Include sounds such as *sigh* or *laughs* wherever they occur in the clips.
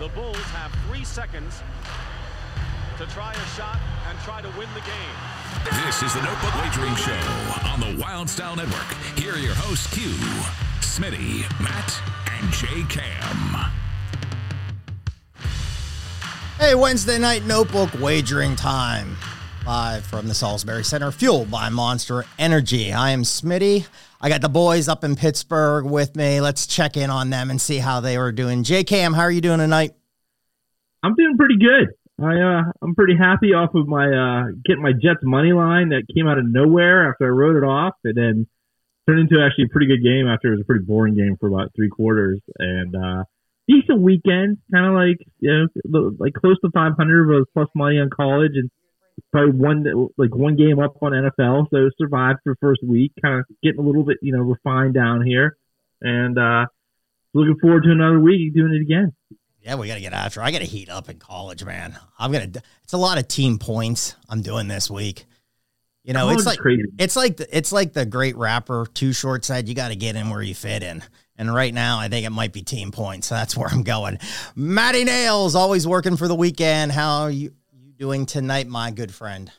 The Bulls have three seconds to try a shot and try to win the game. This is the Notebook Wagering Show on the Wylde Style Network. Here are your hosts, Q, Smitty, Matt, and J Cam. Hey, Wednesday night notebook wagering time. Live from the Salisbury Center, fueled by Monster Energy. I am Smitty. I got the boys up in Pittsburgh with me. Let's check in on them and see how they were doing. J how are you doing tonight? I'm doing pretty good. I uh, I'm pretty happy off of my uh, getting my Jets money line that came out of nowhere after I wrote it off, and then turned into actually a pretty good game after it was a pretty boring game for about three quarters. And uh, decent weekend, kind of like you know like close to 500 was plus money on college, and probably one like one game up on NFL. So survived for first week, kind of getting a little bit you know refined down here, and uh, looking forward to another week doing it again. Yeah, we got to get after. I got to heat up in college, man. I'm gonna. It's a lot of team points I'm doing this week. You know, College it's like crazy. it's like the, it's like the great rapper Too Short said. You got to get in where you fit in. And right now, I think it might be team points. So that's where I'm going. Matty Nails always working for the weekend. How you doing tonight, my good friend?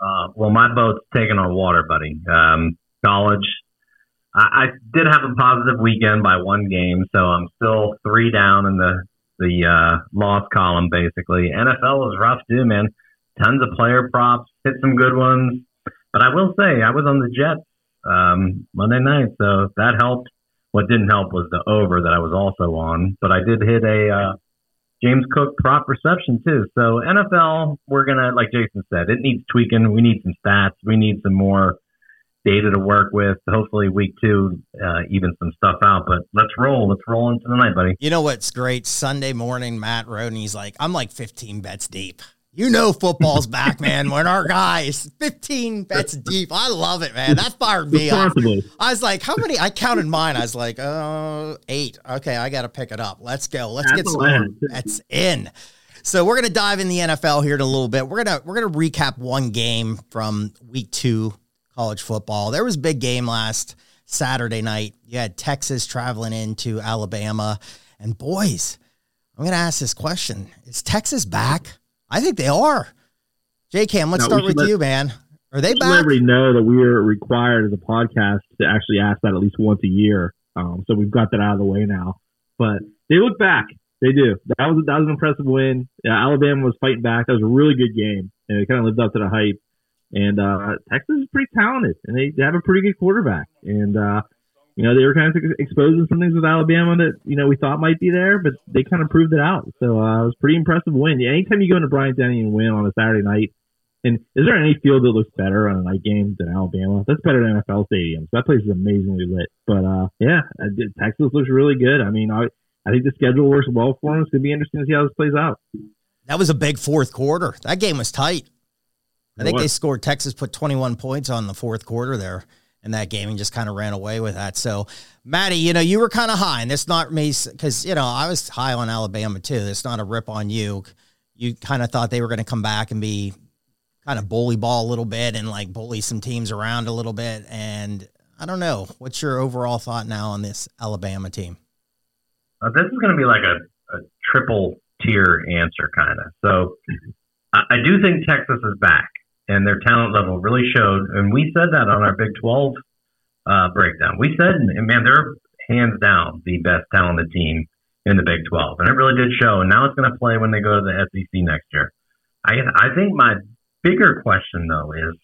Uh, well, my boat's taking on water, buddy. Um, college. I, I did have a positive weekend by one game, so I'm still three down in the the uh, loss column, basically. NFL is rough too, man. Tons of player props, hit some good ones. But I will say, I was on the Jets um, Monday night, so that helped. What didn't help was the over that I was also on, but I did hit a uh, James Cook prop reception too. So NFL, we're gonna, like Jason said, it needs tweaking. We need some stats. We need some more data to work with. Hopefully, week two, uh, even some stuff out. But let's roll. Let's roll into the night, buddy. You know what's great? Sunday morning, Matt Rodney's like, I'm like 15 bets deep. You know football's back, man. When our guys 15 bets deep. I love it, man. That fired me up. I was like, how many? I counted mine. I was like, uh, eight. Okay, I got to pick it up. Let's go. Let's That's get some bets in. So we're gonna dive in the NFL here in a little bit. We're gonna we're gonna recap one game from week two college football. There was a big game last Saturday night. You had Texas traveling into Alabama, and boys, I'm gonna ask this question: Is Texas back? I think they are. J Cam, let's No, start with let- you, man. Are they let back? everybody know that we are required as a podcast to actually ask that at least once a year. Um, so we've got that out of the way now. But they look back. They do. That was that was an impressive win. Yeah, Alabama was fighting back. That was a really good game, and it kind of lived up to the hype. And uh, Texas is pretty talented, and they, they have a pretty good quarterback. And uh, you know they were kind of exposing some things with Alabama that you know we thought might be there, but they kind of proved it out. So uh, it was a pretty impressive win. Yeah, anytime you go into Bryant Denny and win on a Saturday night, and is there any field that looks better on a night game than Alabama? That's better than NFL stadiums. That place is amazingly lit. But uh, yeah, Texas looks really good. I mean, I I think the schedule works well for them. It's gonna be interesting to see how this plays out. That was a big fourth quarter. That game was tight. I think they scored. Texas put 21 points on the fourth quarter there in that game and just kind of ran away with that. So, Maddie, you know, you were kind of high, and it's not me because you know I was high on Alabama too. It's not a rip on you. You kind of thought they were going to come back and be kind of bully ball a little bit and like bully some teams around a little bit. And I don't know. What's your overall thought now on this Alabama team? Uh, this is going to be like a, a triple tier answer, kind of. So I, I do think Texas is back, and their talent level really showed. And we said that on our Big 12 uh, breakdown. We said, man, they're hands down the best talented team in the Big 12, and it really did show. And now it's going to play when they go to the SEC next year. I I think my bigger question though is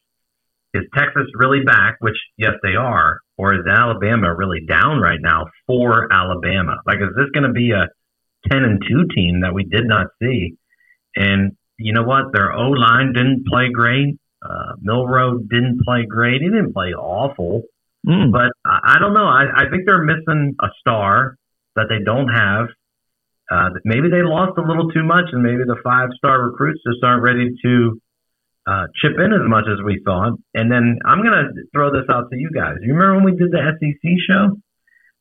is Texas really back? Which yes, they are. Or is Alabama really down right now for Alabama? Like, is this going to be a ten and two team that we did not see? And you know what? Their O line didn't play great. Uh, Milroe didn't play great. He didn't play awful, Mm. but I, I don't know. I, I think they're missing a star that they don't have. Uh, maybe they lost a little too much, and maybe the five star recruits just aren't ready to uh, chip in as much as we thought. And then I'm going to throw this out to you guys. You remember when we did the SEC show?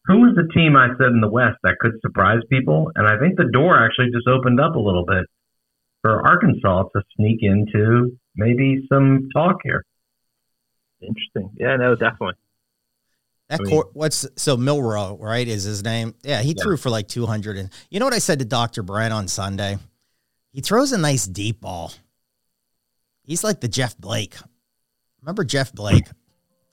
Who was the team I said in the West that could surprise people? And I think the door actually just opened up a little bit for Arkansas to sneak into maybe some talk here. Interesting. Yeah, no, definitely. That I mean- court, what's so Milroe, right? Is his name? Yeah, he Yeah. threw for like 200. And you know what I said to Dr. Brent on Sunday? He throws a nice deep ball. He's like the Jeff Blake. Remember Jeff Blake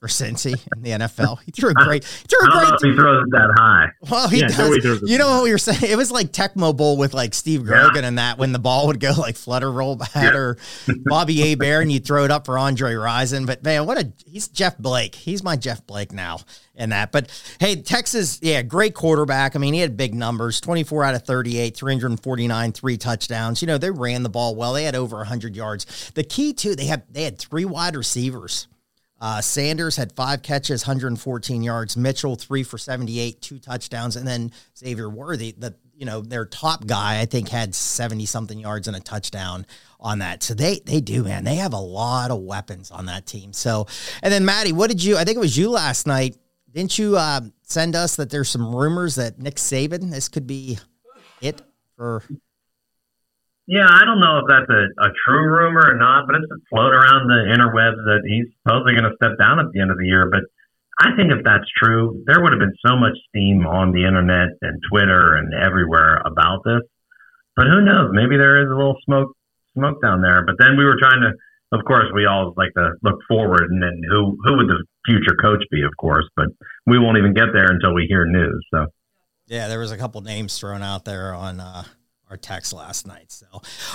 for Cincy in the NFL? He threw a *laughs* great, he threw a great. he throws it that high. Well, he Yeah, does. You know what you're saying? It was like Tecmo Bowl with like Steve Yeah. And that when the ball would go like flutter roll bat or *laughs* Bobby Hebert and you throw it up for Andre Rison. But man, what a he's Jeff Blake. He's my Jeff Blake now in that. But hey, Texas, yeah, great quarterback. I mean, he had big numbers 24 out of 38, 349, three touchdowns. You know, they ran the ball well. They had over 100 yards. The key, too, they had they had three wide receivers. Uh, Sanders had five catches, 114 yards. Mitchell three for 78, two touchdowns, and then Xavier Worthy, the you know their top guy, I think had 70 something yards and a touchdown on that. So they they do, man. They have a lot of weapons on that team. So, and then Maddie, what did you? I think it was you last night. Didn't you uh, send us that there's some rumors that Nick Saban this could be it for? Yeah, I don't know if that's a, a true rumor or not, but it's floating around the interwebs that he's supposedly going to step down at the end of the year. But I think if that's true, there would have been so much steam on the internet and Twitter and everywhere about this. But who knows? Maybe there is a little smoke smoke down there. But then we were trying to, of course, we all like to look forward and then who who would the future coach be, of course. But we won't even get there until we hear news. So. Yeah, there was a couple names thrown out there on uh, our text last night. So,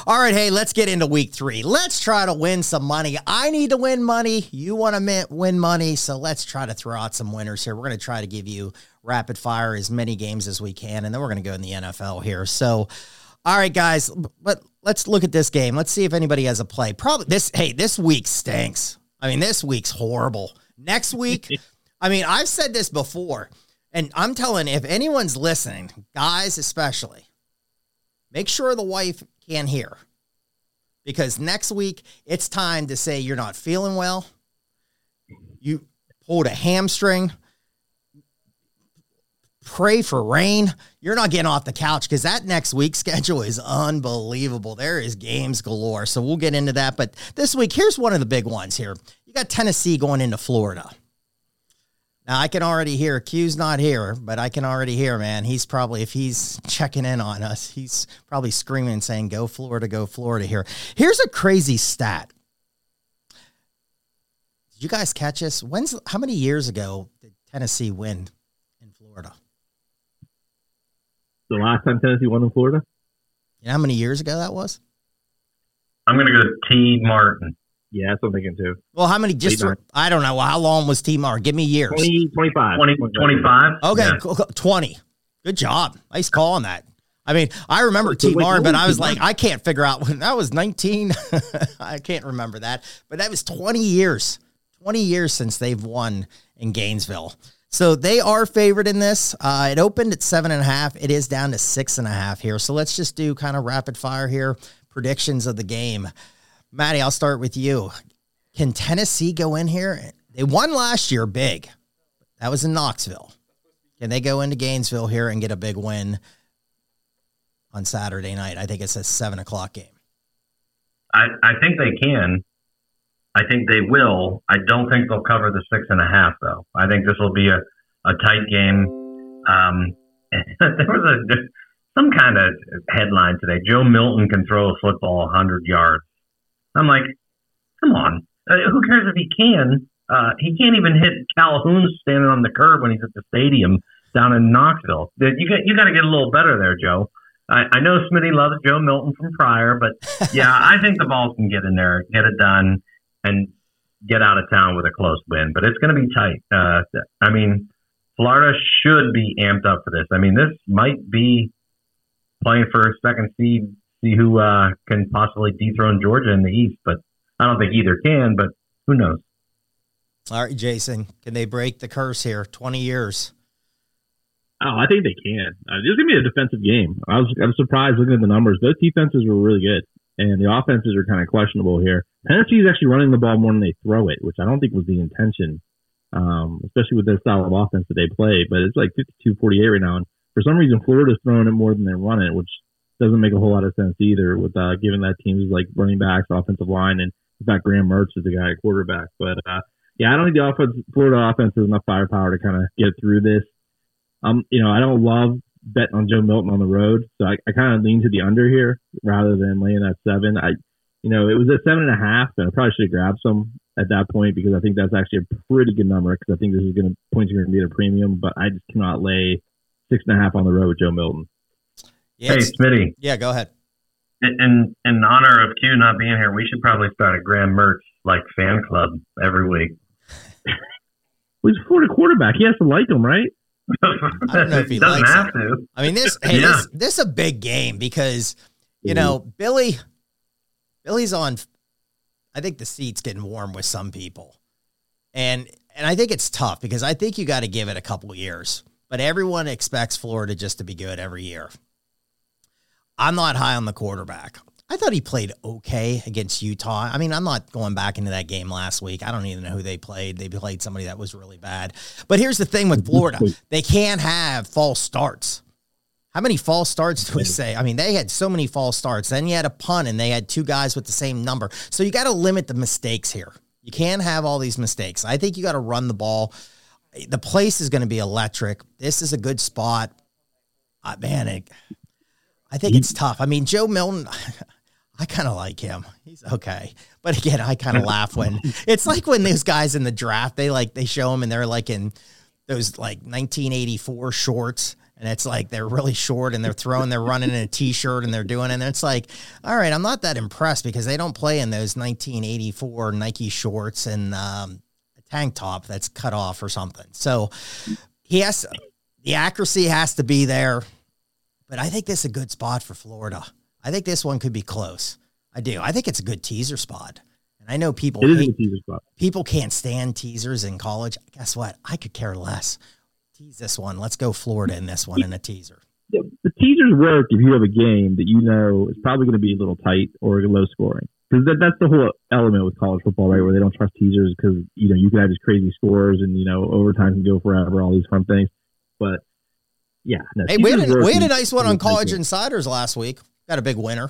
all right, hey, let's get into week three. Let's try to win some money. I need to win money. You want to win money. So, let's try to throw out some winners here. We're going to try to give you rapid fire as many games as we can, and then we're going to go in the NFL here. So, all right, guys, but let's look at this game. Let's see if anybody has a play. Probably this, hey, this week stinks. I mean, this week's horrible. Next week, *laughs* I mean, I've said this before. And I'm telling, if anyone's listening, guys especially, make sure the wife can hear. Because next week, it's time to say you're not feeling well. You pulled a hamstring. Pray for rain. You're not getting off the couch because that next week's *laughs* schedule is unbelievable. There is games galore. So we'll get into that. But this week, here's one of the big ones here. You got Tennessee going into Florida. Now I can already hear Q's not here, but I can already hear, man. He's probably if he's checking in on us, he's probably screaming and saying, "Go Florida, go Florida!" Here, here's a crazy stat. Did you guys catch this? When's how many years ago did Tennessee win in Florida? The last time Tennessee won in Florida? You know how many years ago that was? I'm going to go Tee Martin. Yeah, that's what I'm thinking too. Well, how many? Just Late. I don't know. How long was T Mar? Give me years. 20, 25. 20, 25. Okay, Yeah. cool, cool. 20. Good job. Nice call on that. I mean, I remember so T wait, Martin, but I was like, I can't figure out when that was 19. *laughs* I can't remember that, but that was 20 years, 20 years since they've won in Gainesville. So they are favored in this. Uh, it opened at seven and a half. It is down to six and a half here. So let's just do kind of rapid fire here. Predictions of the game. Maddie, I'll start with you. Can Tennessee go in here? They won last year big. That was in Knoxville. Can they go into Gainesville here and get a big win on Saturday night? I think it's a seven o'clock game. I, I think they can. I think they will. I don't think they'll cover the six and a half, though. I think this will be a, a tight game. Um, *laughs* there was a some kind of headline today. Joe Milton can throw a football 100 yards. I'm like, come on. Uh, who cares if he can? Uh, he can't even hit Calhoun standing on the curb when he's at the stadium down in Knoxville. You got you got to get a little better there, Joe. I, I know Smitty loves Joe Milton from prior, but *laughs* yeah, I think the Vols can get in there, get it done, and get out of town with a close win. But it's going to be tight. Uh, I mean, Florida should be amped up for this. I mean, this might be playing for a second seed, see who uh, can possibly dethrone Georgia in the East. But I don't think either can. But who knows? All right, Jason, can they break the curse here? 20 years. Oh, I think they can. Uh, this is gonna be a defensive game. I was I'm surprised looking at the numbers. Both defenses were really good, and the offenses are kind of questionable here. Tennessee is actually running the ball more than they throw it, which I don't think was the intention, um, especially with their style of offense that they play. But it's like 52-48 right now, and for some reason Florida's throwing it more than they run it, which doesn't make a whole lot of sense either. With uh, given that team's like running backs, offensive line, and in fact Graham Mertz is the guy at quarterback. But uh, yeah, I don't think the offense, Florida offense has enough firepower to kind of get through this. Um, you know, I don't love betting on Joe Milton on the road, so I, I kind of lean to the under here rather than laying that seven. I, you know, it was at seven and a half, and I probably should have grabbed some at that point because I think that's actually a pretty good number because I think this is going to points are going to be at a premium, but I just cannot lay six and a half on the road with Joe Milton. Yeah, hey, it's- Smitty, yeah, go ahead. in, in in honor of Q not being here, we should probably start a Graham Mertz like fan club every week. *laughs* Well, he's a Florida quarterback. He has to like him, right? *laughs* I don't know if he doesn't likes have it. to. I mean, this hey, Yeah. this this is a big game because you mm-hmm. know Billy, Billy's on. I think the seat's getting warm with some people, and and I think it's tough because I think you got to give it a couple years. But everyone expects Florida just to be good every year. I'm not high on the quarterback. I thought he played okay against Utah. I mean, I'm not going back into that game last week. I don't even know who they played. They played somebody that was really bad. But here's the thing with Florida they can't have false starts. How many false starts do we say? I mean, they had so many false starts. Then you had a punt and they had two guys with the same number. So you got to limit the mistakes here. You can't have all these mistakes. I think you got to run the ball. The place is going to be electric. This is a good spot. Uh, man, it, I think it's tough. I mean, Joe Milton, *laughs* I kind of like him. He's okay. But again, I kind of *laughs* laugh when it's like when those guys in the draft, they like, they show them and they're like in those like 1984 shorts. And it's like they're really short and they're throwing, they're running in a t shirt and they're doing it. And it's like, all right, I'm not that impressed because they don't play in those 1984 Nike shorts and um, a tank top that's cut off or something. So he has, the accuracy has to be there. But I think this is a good spot for Florida. I think this one could be close. I do. I think it's a good teaser spot. And I know people It is a hate, good teaser spot. people can't stand teasers in college. Guess what? I could care less. Tease this one. Let's go Florida in this one in a teaser. the, the teasers work if you have a game that you know is probably going to be a little tight or low scoring. Because that, that's the whole element with college football, right? Where they don't trust teasers because you know you can have these crazy scores and you know overtime can go forever, all these fun things. But yeah, no, Hey, we had, a, we had a nice one on College games. Insiders last week. Got a big winner.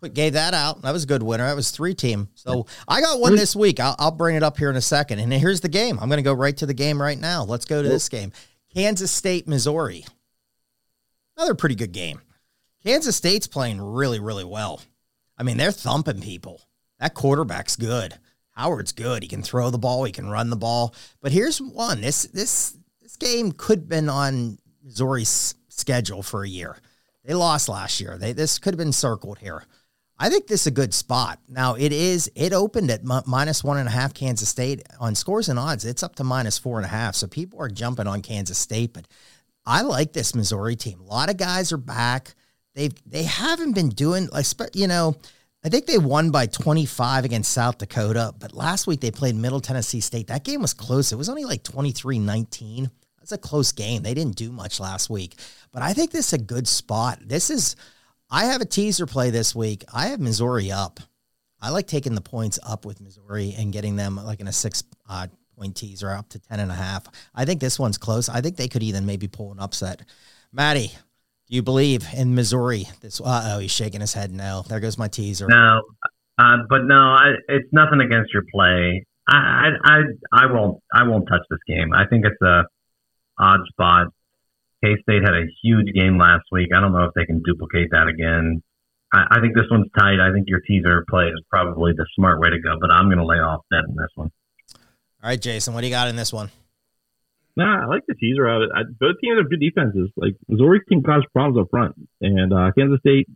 Put gave that out. That was a good winner. That was three team. So I got one this week. I'll, I'll bring it up here in a second. And here's the game. I'm going to go right to the game right now. Let's go to this game. Kansas State, Missouri. Another pretty good game. Kansas State's playing really, really well. I mean, they're thumping people. That quarterback's good. Howard's good. He can throw the ball. He can run the ball. But here's one. This this this game could have been on Missouri's schedule for a year. They lost last year. They this could have been circled here. I think this is a good spot. Now it is. It opened at mi- minus one and a half. Kansas State on scores and odds. It's up to minus four and a half. So people are jumping on Kansas State, but I like this Missouri team. A lot of guys are back. They've they haven't been doing like you know. I think they won by 25 against South Dakota, but last week they played Middle Tennessee State. That game was close. It was only like 23 19. That's a close game. They didn't do much last week, but I think this is a good spot. This is, I have a teaser play this week. I have Missouri up. I like taking the points up with Missouri and getting them like in a six uh, point teaser up to 10 and a half. I think this one's close. I think they could even maybe pull an upset. Maddie, do you believe in Missouri? This, uh oh, he's shaking his head. No, there goes my teaser. No, uh, but no, I, it's nothing against your play. I, I, I won't, I won't touch this game. I think it's a odd spot. K State had a huge game last week. I don't know if they can duplicate that again. I, I think this one's tight. I think your teaser play is probably the smart way to go, but I'm going to lay off that in this one. All right, Jason, what do you got in this one? Nah, I like the teaser of it. I, both teams have good defenses. Like Missouri can cause problems up front, and uh, Kansas State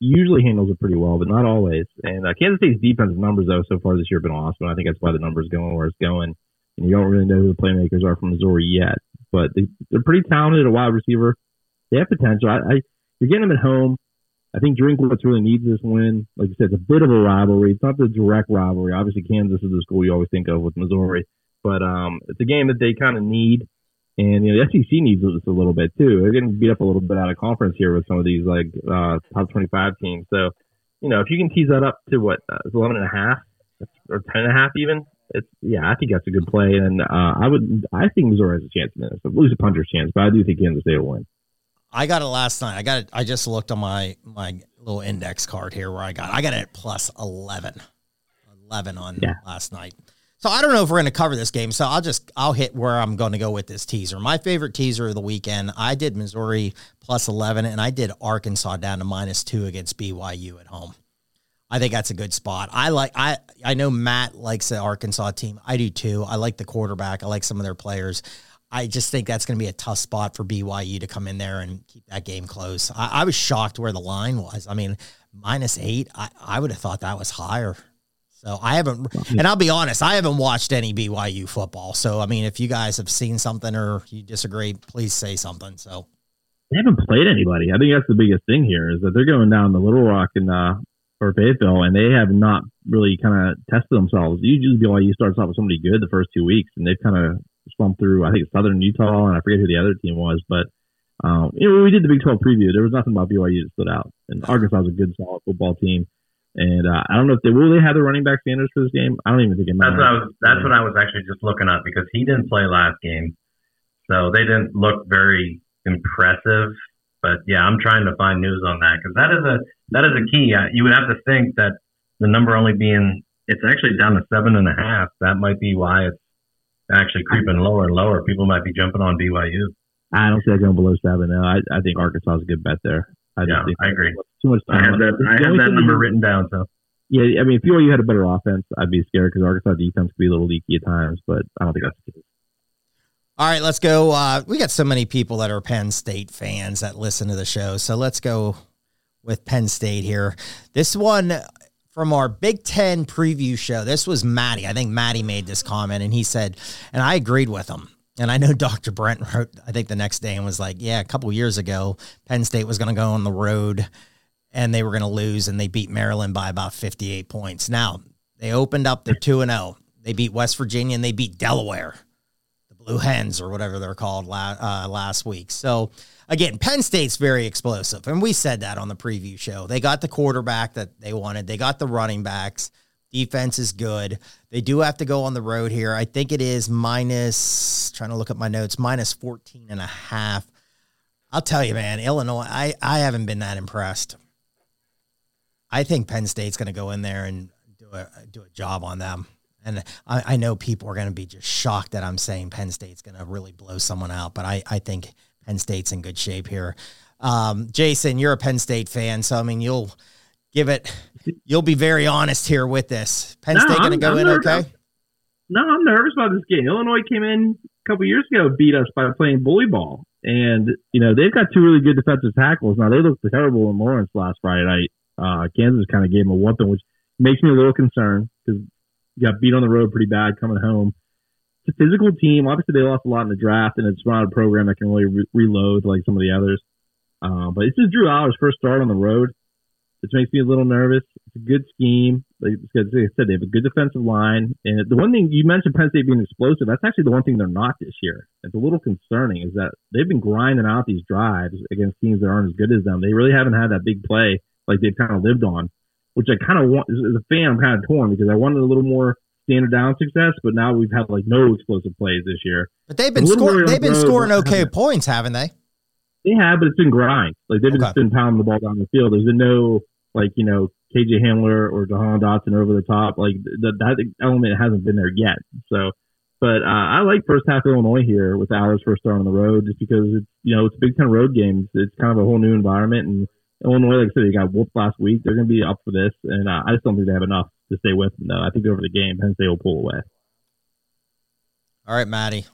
usually handles it pretty well, but not always. And uh, Kansas State's defensive numbers though so far this year have been awesome. I think that's why the numbers going where it's going. And you don't really know who the playmakers are from Missouri yet, but they, they're pretty talented. A wide receiver, they have potential. I, I you're getting them at home. I think Drinkwitz really needs this win. Like you said, it's a bit of a rivalry. It's not the direct rivalry. Obviously, Kansas is the school you always think of with Missouri, but um, it's a game that they kind of need. And you know, the SEC needs this a little bit too. They're getting beat up a little bit out of conference here with some of these like uh, top 25 teams. So, you know, if you can tease that up to what uh, 11 and a half or 10 and a half even, it's yeah, I think that's a good play. And uh, I would, I think Missouri has a chance in this, at least a puncher's chance, but I do think Kansas State will win. I got it last night. I got it. I just looked on my my little index card here where I got. I got it at plus 11. 11 on Yeah. last night. So I don't know if we're going to cover this game. So I'll just I'll hit where I'm going to go with this teaser. My favorite teaser of the weekend. I did Missouri plus 11, and I did Arkansas down to minus two against BYU at home. I think that's a good spot. I like I I know Matt likes the Arkansas team. I do too. I like the quarterback. I like some of their players. I just think that's going to be a tough spot for BYU to come in there and keep that game close. I, I was shocked where the line was. I mean, minus eight. I, I would have thought that was higher. So I haven't, and I'll be honest, I haven't watched any BYU football. So I mean, if you guys have seen something or you disagree, please say something. So they haven't played anybody. I think that's the biggest thing here is that they're going down the Little Rock and uh, or Fayetteville, and they have not really kind of tested themselves. Usually BYU starts off with somebody good the first two weeks, and they've kind of slumped through. I think Southern Utah, and I forget who the other team was, but um, you know, we did the Big 12 preview. There was nothing about BYU that stood out, and Arkansas is a good, solid football team. And uh, I don't know if they will they have the running back Sanders for this game. I don't even think it matters. That's what I was. That's what I was actually just looking up because he didn't play last game, so they didn't look very impressive. But yeah, I'm trying to find news on that because that is a that is a key. You would have to think that the number only being it's actually down to seven and a half. That might be why it's actually creeping lower and lower. People might be jumping on BYU. I don't see it going below seven. No, I, I think Arkansas is a good bet there. I yeah, I agree. Too much time. I have that, I have that number written down. So yeah, I mean, if BYU had a better offense, I'd be scared because Arkansas defense could be a little leaky at times, but I don't think that's the case. All right, let's go. Uh, we got so many people that are Penn State fans that listen to the show, so let's go with Penn State here. This one from our Big Ten preview show. This was Maddie. I think Maddie made this comment, and he said, and I agreed with him. And I know *laughs* Dr. Brent wrote, I think the next day and was like, yeah, a couple years ago, Penn State was going to go on the road and they were going to lose and they beat Maryland by about 58 points. Now, they opened up, they're 2 and 0. They beat West Virginia and they beat Delaware, the Blue Hens or whatever they're called uh, last week. So, again, Penn State's very explosive. And we said that on the preview show. They got the quarterback that they wanted, they got the running backs. Defense is good. They do have to go on the road here. I think it is minus, trying to look at my notes, minus 14 and a half. I'll tell you, man, Illinois, I, I haven't been that impressed. I think Penn State's going to go in there and do a, do a job on them. And I, I know people are going to be just shocked that I'm saying Penn State's going to really blow someone out, but I, I think Penn State's in good shape here. Um, Jason, you're a Penn State fan, so I mean, you'll give it you'll be very honest here with this. Penn no, State going to go I'm in nervous. okay? No, I'm nervous about this game. Illinois came in a couple years ago, beat us by playing bully ball, and you know they've got two really good defensive tackles. Now they looked terrible in Lawrence last Friday night. Uh, Kansas kind of gave them a whooping, which makes me a little concerned because got beat on the road pretty bad coming home. It's a physical team. Obviously, they lost a lot in the draft, and it's not a program that can really re- reload like some of the others. Uh, but it's just Drew Allar's first start on the road which makes me a little nervous. It's a good scheme. Like, I said, they have a good defensive line. And the one thing you mentioned Penn State being explosive, that's actually the one thing they're not this year. It's a little concerning is that they've been grinding out these drives against teams that aren't as good as them. They really haven't had that big play like they've kind of lived on, which I kind of want. As a fan, I'm kind of torn because I wanted a little more standard down success, but now we've had like no explosive plays this year. But they've been scoring. They've been scoring okay points, haven't they? They have, but it's been grind. Like they've okay. just been pounding the ball down the field. There's been no like you know KJ Hamler or Jahan Dotson over the top. Like the, that element hasn't been there yet. So, but uh, I like first half Illinois here with Allar's first start on the road, just because it's you know it's a Big Ten road game. It's kind of a whole new environment, and Illinois, like I said, they got whooped last week. They're going to be up for this, and uh, I just don't think they have enough to stay with them. Though I think over the game, Penn State will pull away. All right, Maddie.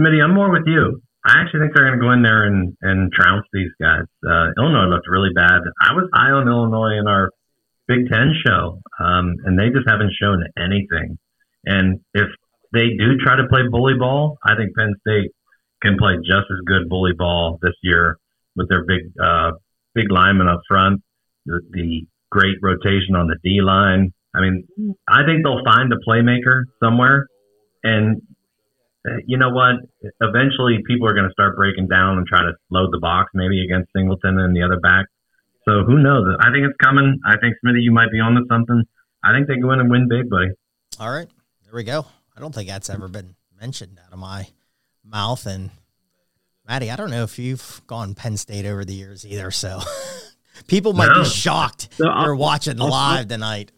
Smitty, I'm more with you. I actually think they're going to go in there and, and trounce these guys. Uh, Illinois looked really bad. I was high on Illinois in our Big Ten show, um, and they just haven't shown anything. And if they do try to play bully ball, I think Penn State can play just as good bully ball this year with their big uh, big linemen up front, the, the great rotation on the D line. I mean, I think they'll find a playmaker somewhere, and uh, you know what? Eventually, people are going to start breaking down and try to load the box, maybe against Singleton and the other back. So who knows? I think it's coming. I think Smitty, you might be on to something. I think they go in and win big, buddy. All right, there we go. I don't think that's ever been mentioned out of my mouth. And Maddie, I don't know if you've gone Penn State over the years either. So *laughs* people might no. be shocked so watching I'll, live tonight.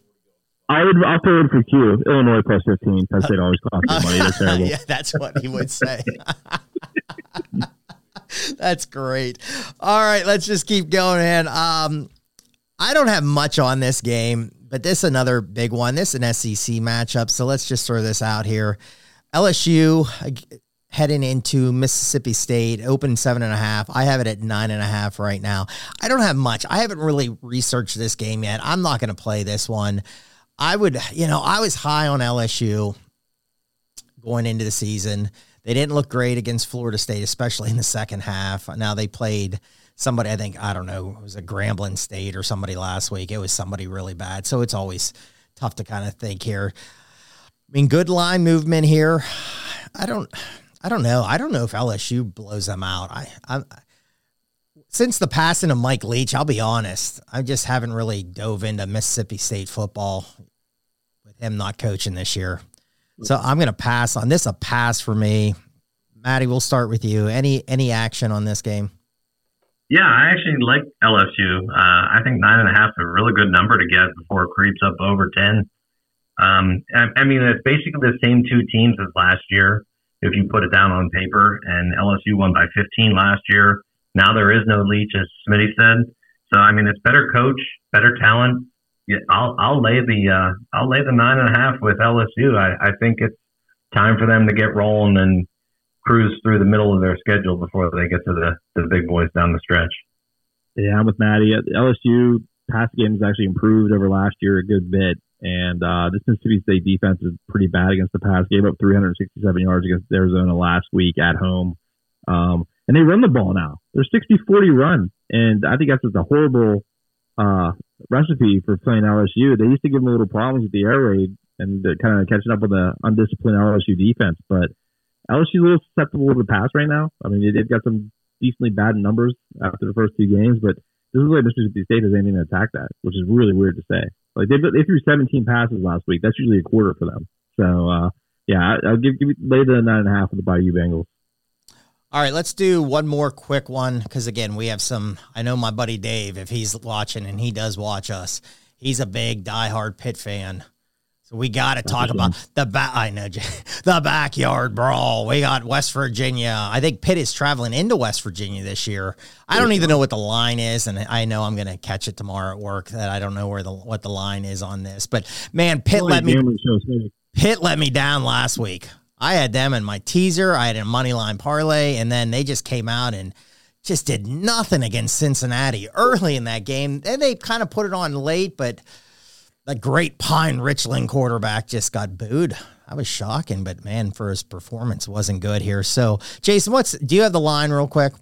I would. I'll it for Q. Illinois plus fifteen. Penn State always costs money. That's *laughs* terrible. yeah, that's what he would say. *laughs* that's great. All right, let's just keep going, man. Um, I don't have much on this game, but this is another big one. This is an SEC matchup, so let's just throw this out here. LSU heading into Mississippi State, open seven and a half. I have it at nine and a half right now. I don't have much. I haven't really researched this game yet. I'm not going to play this one. I would, you know, I was high on LSU going into the season. They didn't look great against Florida State, especially in the second half. Now they played somebody, I think, I don't know, it was a Grambling State or somebody last week. It was somebody really bad. So it's always tough to kind of think here. I mean, good line movement here. I don't, I don't know. I don't know if LSU blows them out. I, I, since the passing of Mike Leach, I'll be honest, I just haven't really dove into Mississippi State football with him not coaching this year. So I'm going to pass on this. A pass for me. Maddie, we'll start with you. Any any action on this game? Yeah, I actually like LSU. Uh, I think nine and a half is a really good number to get before it creeps up over ten. Um, I, I mean, it's basically the same two teams as last year if you put it down on paper. And LSU won by 15 last year. Now there is no Leach, as Smitty said. So I mean, it's better coach, better talent. Yeah, I'll I'll lay the uh, I'll lay the nine and a half with LSU. I, I think it's time for them to get rolling and cruise through the middle of their schedule before they get to the, the big boys down the stretch. Yeah, I'm with Maddie. LSU pass game has actually improved over last year a good bit. And uh, this Mississippi State defense is pretty bad against the pass. Gave up 367 yards against Arizona last week at home. Um, and they run the ball now. They're 60 40 run. And I think that's just a horrible uh, recipe for playing LSU. They used to give them a little problems with the air raid and kind of catching up with the undisciplined LSU defense. But LSU's a little susceptible to the pass right now. I mean, they've got some decently bad numbers after the first two games, but this is like Mississippi State has anything to attack that, which is really weird to say. Like they they threw 17 passes last week. That's usually a quarter for them. So uh, yeah, I'll give give lay the nine and a half of the Bayou Bengals. All right, let's do one more quick one because again, we have some. I know my buddy Dave, if he's watching, and he does watch us, he's a big diehard Pitt fan. So we got to talk about the back. I know *laughs* the backyard brawl. We got West Virginia. I think Pitt is traveling into West Virginia this year. I don't even know what the line is, and I know I'm going to catch it tomorrow at work. That I don't know where the what the line is on this. But man, Pitt let me Pitt let me down last week. I had them in my teaser. I had a money line parlay, and then they just came out and just did nothing against Cincinnati early in that game. And they kind of put it on late, but the great Pine Richland quarterback just got booed. I was shocking, but man, for his performance wasn't good here. So, Jason, what's do you have the line real quick?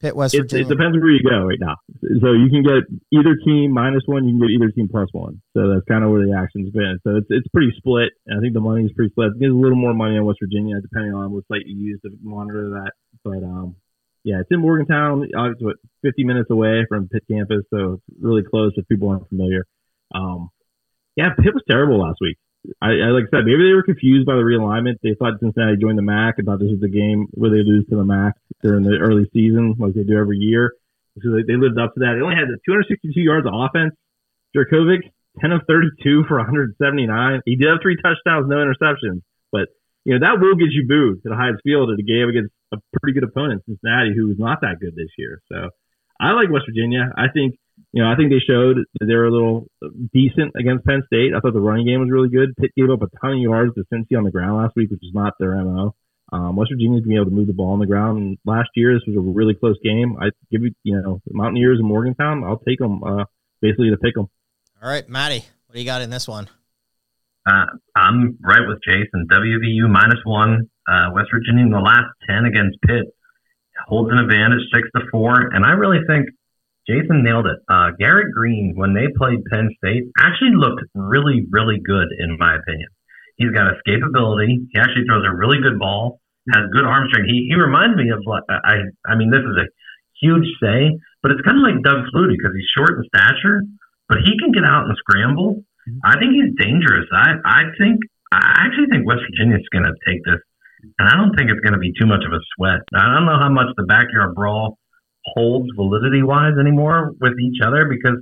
Pitt, West it, Virginia. It depends where you go right now. So you can get either team minus one, you can get either team plus one. So that's kind of where the action's been. So it's it's pretty split. And I think the money is pretty split. There's a little more money on West Virginia, depending on what site you use to monitor that. But um, yeah, it's in Morgantown. Obviously, what 50 minutes away from Pitt campus, so it's really close if people aren't familiar. Um, yeah, Pitt was terrible last week. I, I, like I said, maybe they were confused by the realignment. They thought Cincinnati joined the MAC and thought this was the game where they lose to the MAC during the early season, like they do every year. So they, they lived up to that. They only had 262 yards of offense. Jurkovec, 10 of 32 for 179. He did have three touchdowns, no interceptions. But, you know, that will get you booed to the Heinz Field at a game against a pretty good opponent, Cincinnati, who was not that good this year. So I like West Virginia. I think you know, I think they showed they were a little decent against Penn State. I thought the running game was really good. Pitt gave up a ton of yards to Cincy on the ground last week, which is not their MO. Um, West Virginia's gonna be able to move the ball on the ground. And last year, this was a really close game. I give you, you know, Mountaineers and Morgantown. I'll take them uh, basically to pick them. All right, Maddie, what do you got in this one? Uh, I'm right with Jason. WVU minus one. Uh, West Virginia in the last ten against Pitt holds an advantage six to four, and I really think Jason nailed it. Uh, Garrett Greene, when they played Penn State, actually looked really, really good, in my opinion. He's got escapability. He actually throws a really good ball, has good arm strength. He, he reminds me of, like, I, I mean, this is a huge say, but it's kind of like Doug Flutie because he's short in stature, but he can get out and scramble. I think he's dangerous. I, I think, I actually think West Virginia's going to take this, and I don't think it's going to be too much of a sweat. I don't know how much the backyard brawl holds validity wise anymore with each other because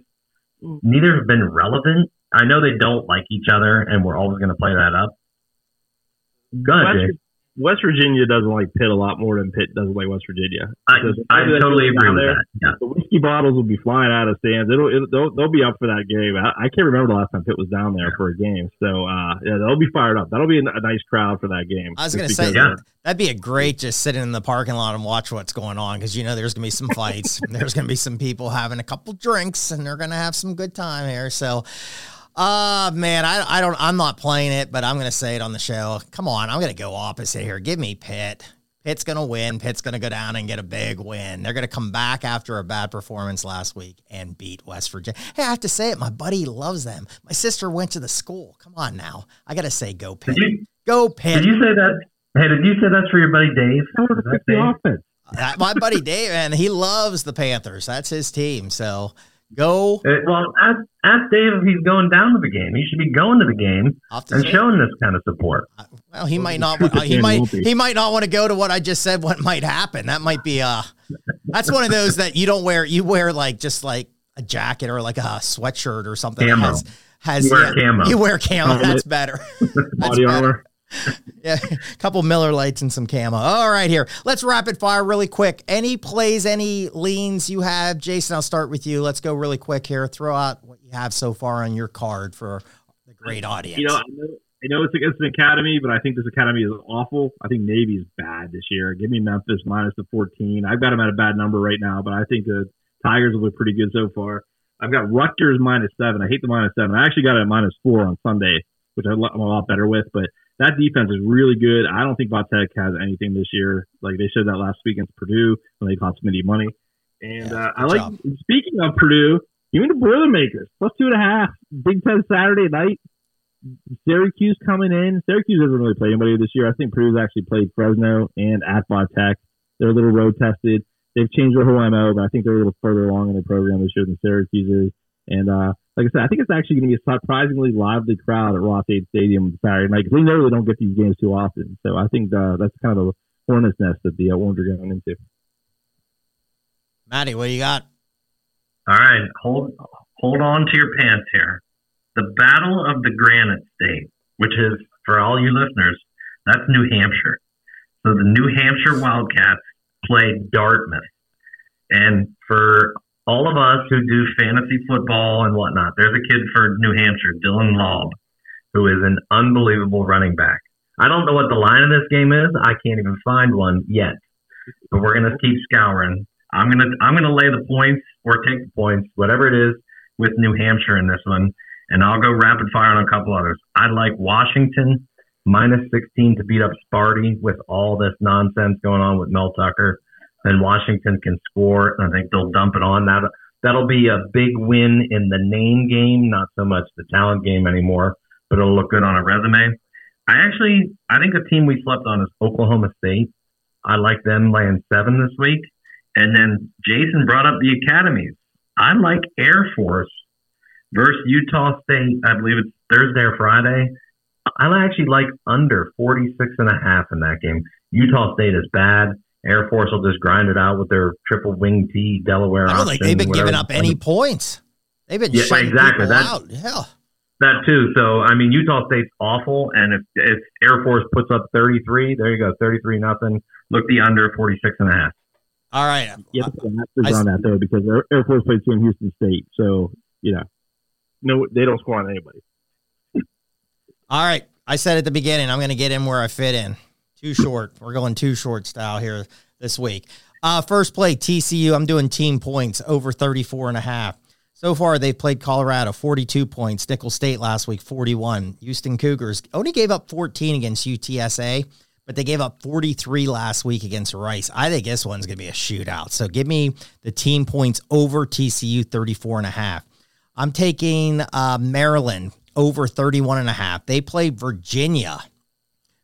mm. neither have been relevant I know they don't like each other, and we're always going to play that up. Go ahead. West, West Virginia doesn't like Pitt a lot more than Pitt doesn't like West Virginia. I, Because I totally agree with there, that. Yeah. The whiskey bottles will be flying out of stands. It'll, it'll they'll, they'll be up for that game. I, I can't remember the last time Pitt was down there for a game. So uh, yeah, they'll be fired up. That'll be a, a nice crowd for that game. I was going to say Yeah. that'd be a great just sitting in the parking lot and watch what's going on because you know there's going to be some fights. *laughs* there's going to be some people having a couple drinks and they're going to have some good time here. So, uh man, I I don't I'm not playing it, but I'm going to say it on the show. Come on, I'm going to go opposite here. Give me Pitt. Pitt's going to win. Pitt's going to go down and get a big win. They're going to come back after a bad performance last week and beat West Virginia. Hey, I have to say it. My buddy loves them. My sister went to the school. Come on now. I got to say, go Pitt. You Go Pitt. did you say that? Hey, did you say that's for your buddy Dave? How would Is it that Dave? That- my buddy Dave, and he loves the Panthers. That's his team. So go. Uh, well, ask, ask Dave if he's going down to the game. He should be going to the game to and say- showing this kind of support. Well, he might not. uh, He might. He might not want to go to what I just said. What might happen? That might be. Uh, that's one of those that you don't wear. You wear like just like a jacket or like a sweatshirt or something. Camo. Has, has You wear camo. You wear camo. Helmet. That's better. *laughs* That's Body better. armor. *laughs* Yeah, a couple Miller lights and some camo. All right, here. Let's rapid fire really quick. Any plays, any leans you have? Jason, I'll start with you. Let's go really quick here. Throw out what you have so far on your card for the great audience. You know, I know, I know it's against an academy, but I think this academy is awful. I think Navy is bad this year. Give me Memphis minus the 14. I've got them at a bad number right now, but I think the Tigers will look pretty good so far. I've got Rutgers minus seven. I hate the minus seven. I actually got it at minus four on Sunday, which I'm a lot better with, but that defense is really good. I don't think Va Tech has anything this year. Like they showed that last week against Purdue when they cost Smitty money. And Yeah, uh, I like, job. speaking of Purdue, me the Boilermakers, plus two and a half. Big Ten Saturday night. Syracuse coming in. Syracuse hasn't really played anybody this year. I think Purdue's actually played Fresno and at Tech. They're a little road tested. They've changed their whole MO, but I think they're a little further along in their program this year than Syracuse is. And uh, like I said, I think it's actually going to be a surprisingly lively crowd at Ross-Ade Stadium Saturday night 'cause they know they don't get these games too often. So I think uh, that's kind of a hornet's nest that the uh, Orange are going into. Maddie, what do you got? All right, hold hold on to your pants here. The Battle of the Granite State, which is for all you listeners, that's New Hampshire. So the New Hampshire Wildcats play Dartmouth, and for all of us who do fantasy football and whatnot, there's a kid for New Hampshire, Dylan Laube, who is an unbelievable running back. I don't know what the line of this game is. I can't even find one yet, but we're gonna keep scouring. I'm gonna I'm gonna lay the points or take the points, whatever it is, with New Hampshire in this one, and I'll go rapid fire on a couple others. I like Washington minus 16 to beat up Sparty with all this nonsense going on with Mel Tucker. Then Washington can score, and I think they'll dump it on. That that'll be a big win in the name game, not so much the talent game anymore, but it'll look good on a resume. I actually I think the team we slept on is Oklahoma State. I like them laying seven this week. And then Jason brought up the academies. I like Air Force versus Utah State. I believe it's Thursday or Friday. I actually like under 46 and a half in that game. Utah State is bad. Air Force will just grind it out with their triple wing T Delaware. I don't think they've been whatever. giving up any points. They've been Yeah, shutting exactly. people That's- out. Yeah. That too. So I mean, Utah State's awful, and if, if Air Force puts up 33, there you go, 33 nothing. Look the under 46 and a half. All right. You have to put an asterisk I- on that though, because Air, Air Force played in Houston State, so you know, no, they don't score on anybody. All right. I said at the beginning, I'm going to get in where I fit in. Too Short. We're going Too Short style here this week. Uh, first play, TCU. I'm doing team points over 34 and a half. So far, they've played Colorado 42 points. Nicholls State last week 41. Houston Cougars only gave up 14 against UTSA, but they gave up 43 last week against Rice. I think this one's going to be a shootout. So give me the team points over TCU 34 and a half. I'm taking uh, Maryland over 31 and a half. They play Virginia.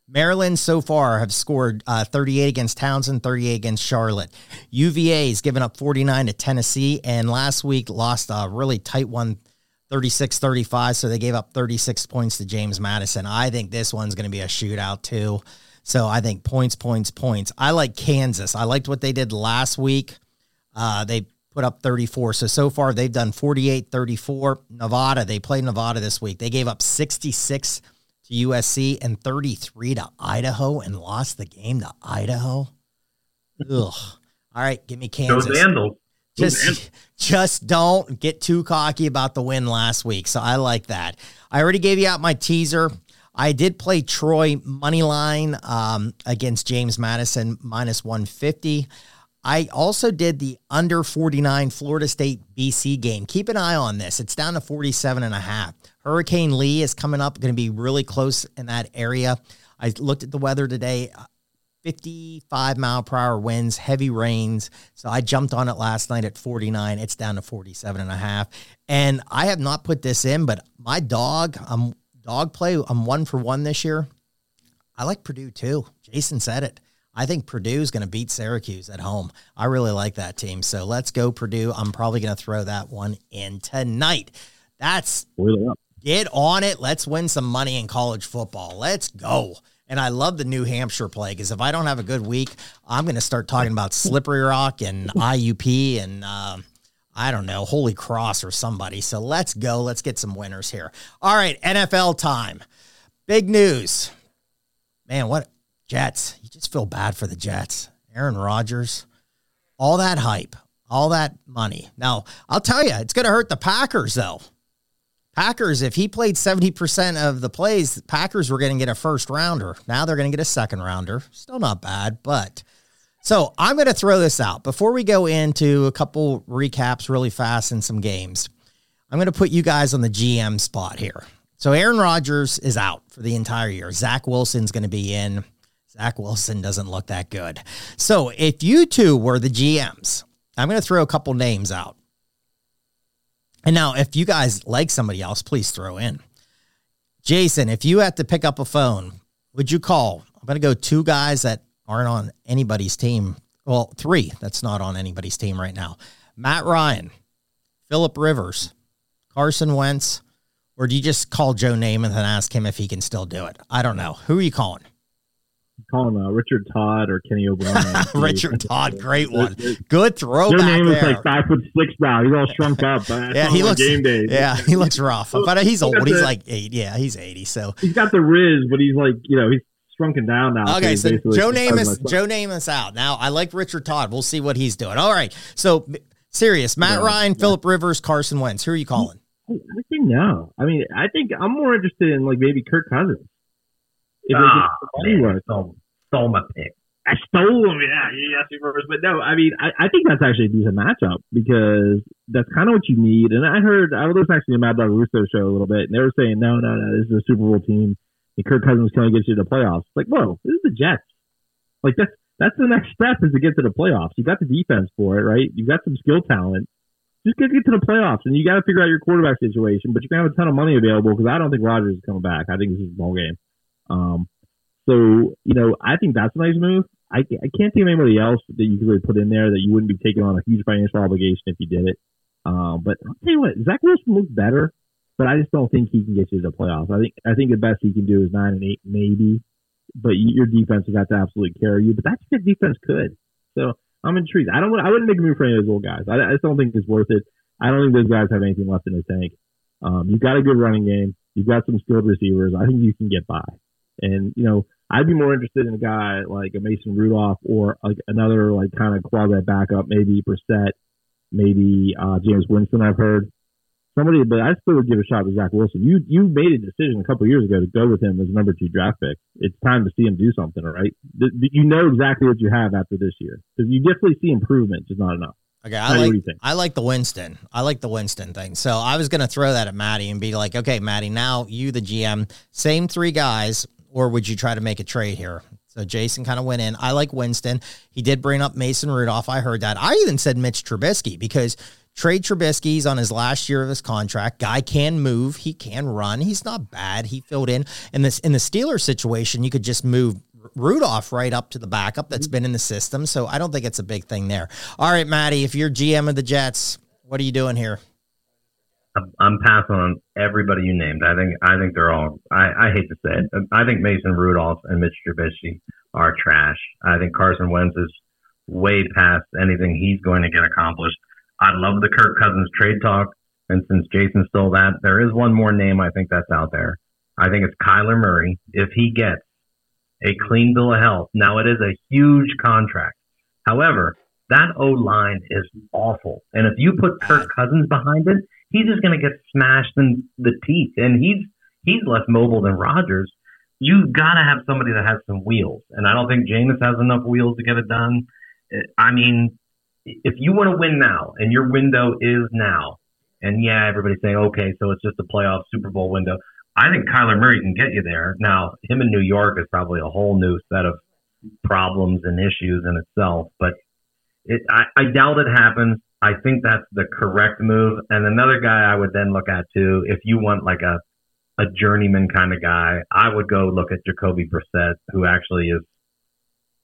Maryland so far have scored uh, 38 against Towson, 38 against Charlotte. UVA has given up 49 to Tennessee, and last week lost a really tight one, 36 35. So they gave up 36 points to James Madison. I think this one's going to be a shootout, too. So I think points, points, points. I like Kansas. I liked what they did last week. Uh, they put up 34. So, so far they've done 48 34. Nevada, they played Nevada this week. They gave up 66 to USC and 33 to Idaho and lost the game to Idaho. Ugh. All right, give me Kansas. Those. Just, *laughs* just don't get too cocky about the win last week. So I like that. I already gave you out my teaser. I did play Troy money line um, against James Madison minus 150. I also did the under 49 Florida State BC game. Keep an eye on this. It's down to 47 and a half. Hurricane Lee is coming up, going to be really close in that area. I looked at the weather today. 55 mile per hour winds, heavy rains. So I jumped on it last night at 49. It's down to 47 and a half. And I have not put this in, but my dog, I'm dog play, I'm one for one this year. I like Purdue too. Jason said it. I think Purdue is going to beat Syracuse at home. I really like that team. So let's go Purdue. I'm probably going to throw that one in tonight. That's get on it. Let's win some money in college football. Let's go. And I love the New Hampshire play because if I don't have a good week, I'm going to start talking about Slippery Rock and IUP and uh, I don't know, Holy Cross or somebody. So let's go. Let's get some winners here. All right, NFL time. Big news. Man, what Jets? You just feel bad for the Jets. Aaron Rodgers, all that hype, all that money. Now, I'll tell you, it's going to hurt the Packers though. Packers, if he played 70% of the plays, Packers were going to get a first rounder. Now they're going to get a second rounder. Still not bad, but so I'm going to throw this out before we go into a couple recaps really fast and some games. I'm going to put you guys on the GM spot here. So Aaron Rodgers is out for the entire year. Zach Wilson's going to be in. Zach Wilson doesn't look that good. So if you two were the GMs, I'm going to throw a couple names out. And now, if you guys like somebody else, please throw in. Jason, if you had to pick up a phone, would you call? I'm going to go two guys that aren't on anybody's team. Well, three that's not on anybody's team right now Matt Ryan, Philip Rivers, Carson Wentz, or do you just call Joe Namath and ask him if he can still do it? I don't know. Who are you calling? Calling uh, Richard Todd or Kenny O'Brien. *laughs* Richard Todd, great one. Good throw. Their name is like five foot six now. He's all shrunk up. *laughs* yeah, he looks game day. Yeah, he looks *laughs* rough, but he's old. He's like eight. Yeah, he's eighty. So he's got the riz, but he's like you know he's shrunken down now. Okay, so, Joe Namath, Joe Namath out now. I like Richard Todd. We'll see what he's doing. All right, so serious. Matt yeah, Ryan, yeah. Philip Rivers, Carson Wentz. Who are you calling? I think no. I mean, I think I'm more interested in like maybe Kirk Cousins. If ah, man, stole, stole my pick. I stole him, yeah, yeah, yes, but no, I mean, I, I think that's actually a decent matchup because that's kind of what you need. And I heard I was actually to Mad Dog Russo show a little bit, and they were saying, no, no, no, this is a Super Bowl team, and Kirk Cousins can only get you to the playoffs. Like, whoa, this is the Jets. Like that's that's the next step is to get to the playoffs. You got the defense for it, right? You got some skill talent. Just get, get to the playoffs, and you got to figure out your quarterback situation. But you can have a ton of money available because I don't think Rodgers is coming back. I think this is a small game. Um, so, you know, I think that's a nice move. I, I can't think of anybody else that you could really put in there that you wouldn't be taking on a huge financial obligation if you did it. Um, but I'll tell you what, Zach Wilson looks better, but I just don't think he can get you to the playoffs. I think I think the best he can do is nine and eight, maybe. But your defense would have to absolutely carry you. But that's what defense could. So I'm intrigued. I don't. I wouldn't make a move for any of those old guys. I, I just don't think it's worth it. I don't think those guys have anything left in the tank. Um, you've got a good running game. You've got some skilled receivers. I think you can get by. And you know, I'd be more interested in a guy like a Mason Rudolph or like another like kind of quasi backup, maybe Brissett, maybe uh, Jameis Winston. I've heard somebody, but I still would give a shot to Zach Wilson. You you made a decision a couple years ago to go with him as number two draft pick. It's time to see him do something, all right? You know exactly what you have after this year because you definitely see improvement, just not enough. Okay, I like I like the Winston. I like the Winston thing. So I was going to throw that at Maddie and be like, okay, Maddie, now you the GM, same three guys or would you try to make a trade here? So Jason kind of went in. I like Winston. He did bring up Mason Rudolph. I heard that. I even said Mitch Trubisky because trade Trubisky's on his last year of his contract. Guy can move. He can run. He's not bad. He filled in. In this in the Steelers situation, you could just move Rudolph right up to the backup that's been in the system. So I don't think it's a big thing there. All right, Maddie, if you're GM of the Jets, what are you doing here? I'm passing on everybody you named. I think I think they're all. I, I hate to say it. I think Mason Rudolph and Mitch Trubisky are trash. I think Carson Wentz is way past anything he's going to get accomplished. I love the Kirk Cousins trade talk. And since Jason stole that, there is one more name I think that's out there. I think it's Kyler Murray. If he gets a clean bill of health, now it is a huge contract. However, that O line is awful. And if you put Kirk Cousins behind it, he's just going to get smashed in the teeth. And he's he's less mobile than Rodgers. You've got to have somebody that has some wheels. And I don't think Jameis has enough wheels to get it done. Eh, I mean, if you want to win now and your window is now, and yeah, everybody's saying, okay, so it's just a playoff Super Bowl window. I think Kyler Murray can get you there. Now, him in New York is probably a whole new set of problems and issues in itself, but it, I, I doubt it happens. I think that's the correct move. And another guy I would then look at too, if you want like a a journeyman kind of guy, I would go look at Jacoby Brissett, who actually is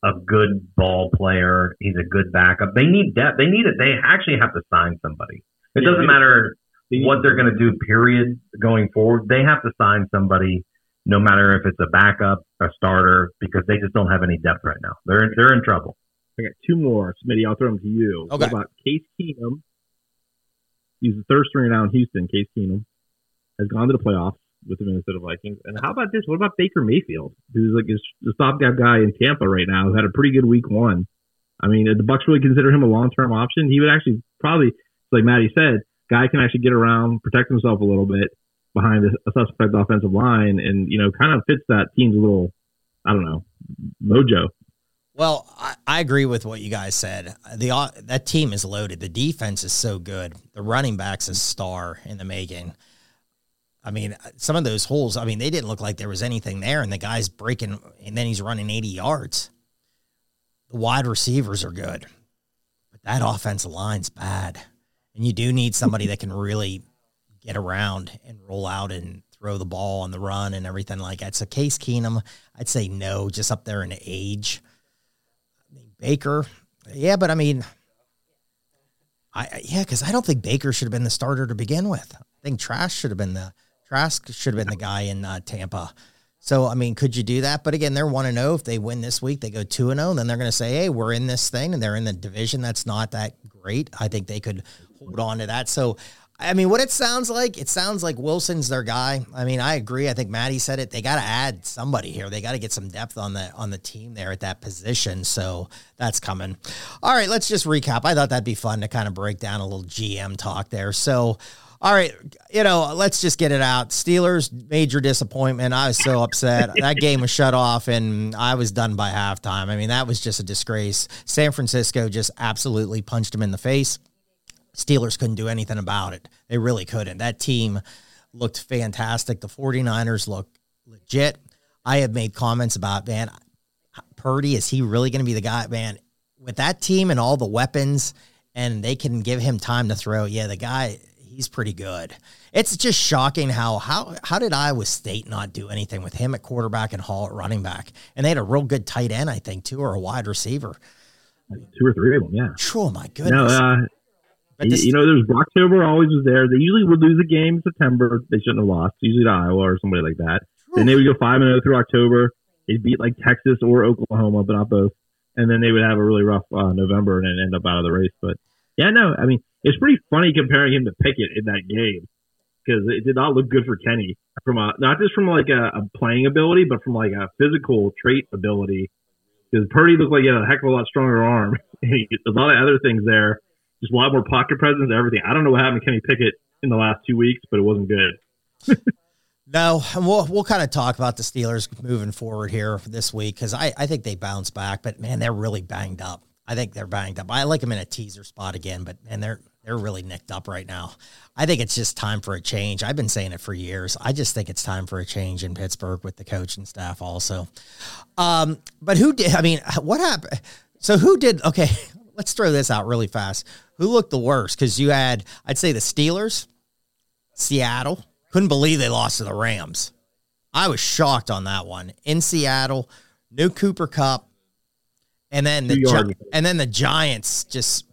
a good ball player. He's a good backup. They need depth. They need it. They actually have to sign somebody. It doesn't matter what they're going to do. Period. Going forward, they have to sign somebody, no matter if it's a backup, a starter, because they just don't have any depth right now. They're they're in trouble. I got two more. Smitty, I'll throw them to you. Okay. What about Case Keenum? He's the third string now in Houston. Case Keenum has gone to the playoffs with the Minnesota Vikings. And how about this? What about Baker Mayfield, who's like the stopgap guy in Tampa right now, who had a pretty good week one. I mean, the Bucs really consider him a long term option. He would actually probably, like Maddie said, guy can actually get around, protect himself a little bit behind a suspect offensive line, and you know, kind of fits that team's little, I don't know, mojo. Well, I, I agree with what you guys said. The uh, that team is loaded. The defense is so good. The running backs a star in the making. I mean, some of those holes. I mean, they didn't look like there was anything there, and the guy's breaking, and then he's running eighty yards. The wide receivers are good, but that offensive line's bad, and you do need somebody that can really get around and roll out and throw the ball on the run and everything like that. So Case Keenum, I'd say no, just up there in age. Baker, yeah, but I mean, I yeah, because I don't think Baker should have been the starter to begin with. I think Trash should have been the Trask should have been the guy in uh, Tampa. So I mean, could you do that? But again, they're one to know. If they win this week, they go two and zero. Then they're going to say, "Hey, we're in this thing," and they're in the division that's not that great. I think they could hold on to that. So I mean, what it sounds like, it sounds like Wilson's their guy. I mean, I agree. I think Maddie said it. They got to add somebody here. They got to get some depth on the on the team there at that position. So that's coming. All right, let's just recap. I thought that'd be fun to kind of break down a little GM talk there. So. All right, you know, let's just get it out. Steelers major disappointment. I was so upset. *laughs* that game was shut off and I was done by halftime. I mean, that was just a disgrace. San Francisco just absolutely punched him in the face. Steelers couldn't do anything about it. They really couldn't. That team looked fantastic. The 49ers look legit. I have made comments about, man, Purdy, is he really going to be the guy? Man, with that team and all the weapons, and they can give him time to throw, yeah, the guy, he's pretty good. It's just shocking how how how did Iowa State not do anything with him at quarterback and Hall at running back? And they had a real good tight end, I think, too, or a wide receiver. Two or three of them, yeah. Oh my goodness. No, uh, but this, you know, there's October always was there. They usually would lose a game in September. They shouldn't have lost. Usually to Iowa or somebody like that. Then they would go five and zero through October. They'd beat like Texas or Oklahoma, but not both. And then they would have a really rough uh, November and then end up out of the race. But yeah, no, I mean it's pretty funny comparing him to Pickett in that game because it did not look good for Kenny from a not just from like a, a playing ability, but from like a physical trait ability. Because Purdy looked like he had a heck of a lot stronger arm. *laughs* a lot of other things there just a lot more pocket presence, everything. I don't know what happened to Kenny Pickett in the last two weeks, but it wasn't good. *laughs* no, we'll we'll kind of talk about the Steelers moving forward here this week because I, I think they bounce back, but man, they're really banged up. I think they're banged up. I like them in a teaser spot again, but man, they're they're really nicked up right now. I think it's just time for a change. I've been saying it for years. I just think it's time for a change in Pittsburgh with the coach and staff also. Um, but who did? I mean, what happened? So who did? Okay, *laughs* let's throw this out really fast. Who looked the worst? Because you had, I'd say, the Steelers, Seattle. Couldn't believe they lost to the Rams. I was shocked on that one in Seattle. New Cooper Kupp, and then the Gi- and then the Giants just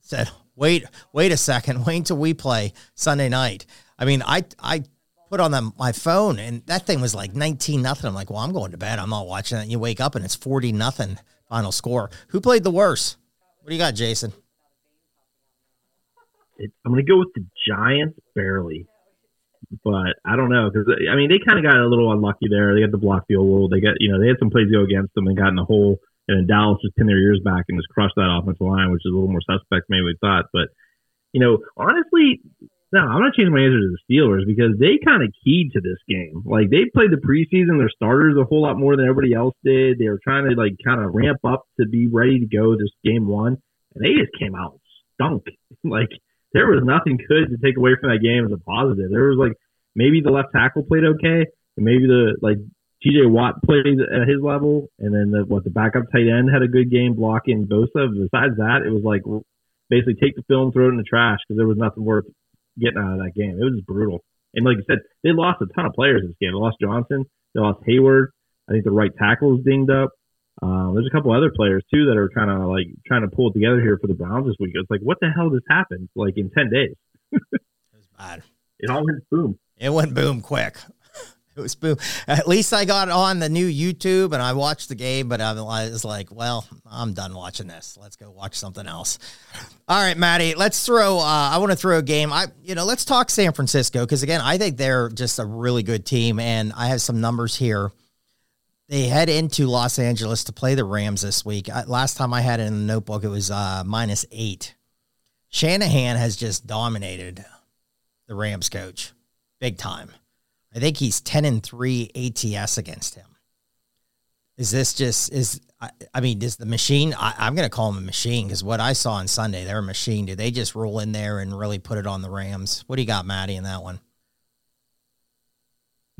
said, "Wait, wait a second, wait until we play Sunday night." I mean, I I put on the, my phone and that thing was like 19 nothing. I'm like, well, I'm going to bed. I'm not watching that. You wake up and it's 40 nothing final score. Who played the worst? What do you got, Jason? It, I'm going to go with the Giants barely, but I don't know because I mean they kind of got a little unlucky there. They got the block field goal. They got you know they had some plays go against them and got in the hole. And then Dallas just pinned their ears back and just crushed that offensive line, which is a little more suspect maybe we thought. But you know, honestly, no, I'm gonna change my answer to the Steelers because they kind of keyed to this game. Like they played the preseason, their starters a whole lot more than everybody else did. They were trying to like kind of ramp up to be ready to go this game one, and they just came out stunk. *laughs* like there was nothing good to take away from that game as a positive. There was like maybe the left tackle played okay, and maybe the like TJ Watt played at his level, and then the what the backup tight end had a good game blocking Bosa. Besides that, it was like basically take the film, throw it in the trash because there was nothing worth getting out of that game. It was brutal. And like I said, they lost a ton of players this game. They lost Johnson. They lost Hayward. I think the right tackle is dinged up. Um, there's a couple other players too that are kind of like trying to pull it together here for the Browns this week. It's like, what the hell just happened? Like in ten days, *laughs* it was bad. It all went boom. It went boom quick. *laughs* It was boom. At least I got on the new YouTube and I watched the game, but I was like, well, I'm done watching this. Let's go watch something else. All right, Maddie, let's throw. Uh, I want to throw a game. I, you know, let's talk San Francisco because again, I think they're just a really good team, and I have some numbers here. They head into Los Angeles to play the Rams this week. I, last time I had it in the notebook, it was uh, minus eight. Shanahan has just dominated the Rams coach big time. I think he's 10 and 3 ATS against him. Is this just is I, I mean, is the machine I, am gonna call him a machine because what I saw on Sunday, they're a machine. Do they just roll in there and really put it on the Rams? What do you got, Maddie, in that one?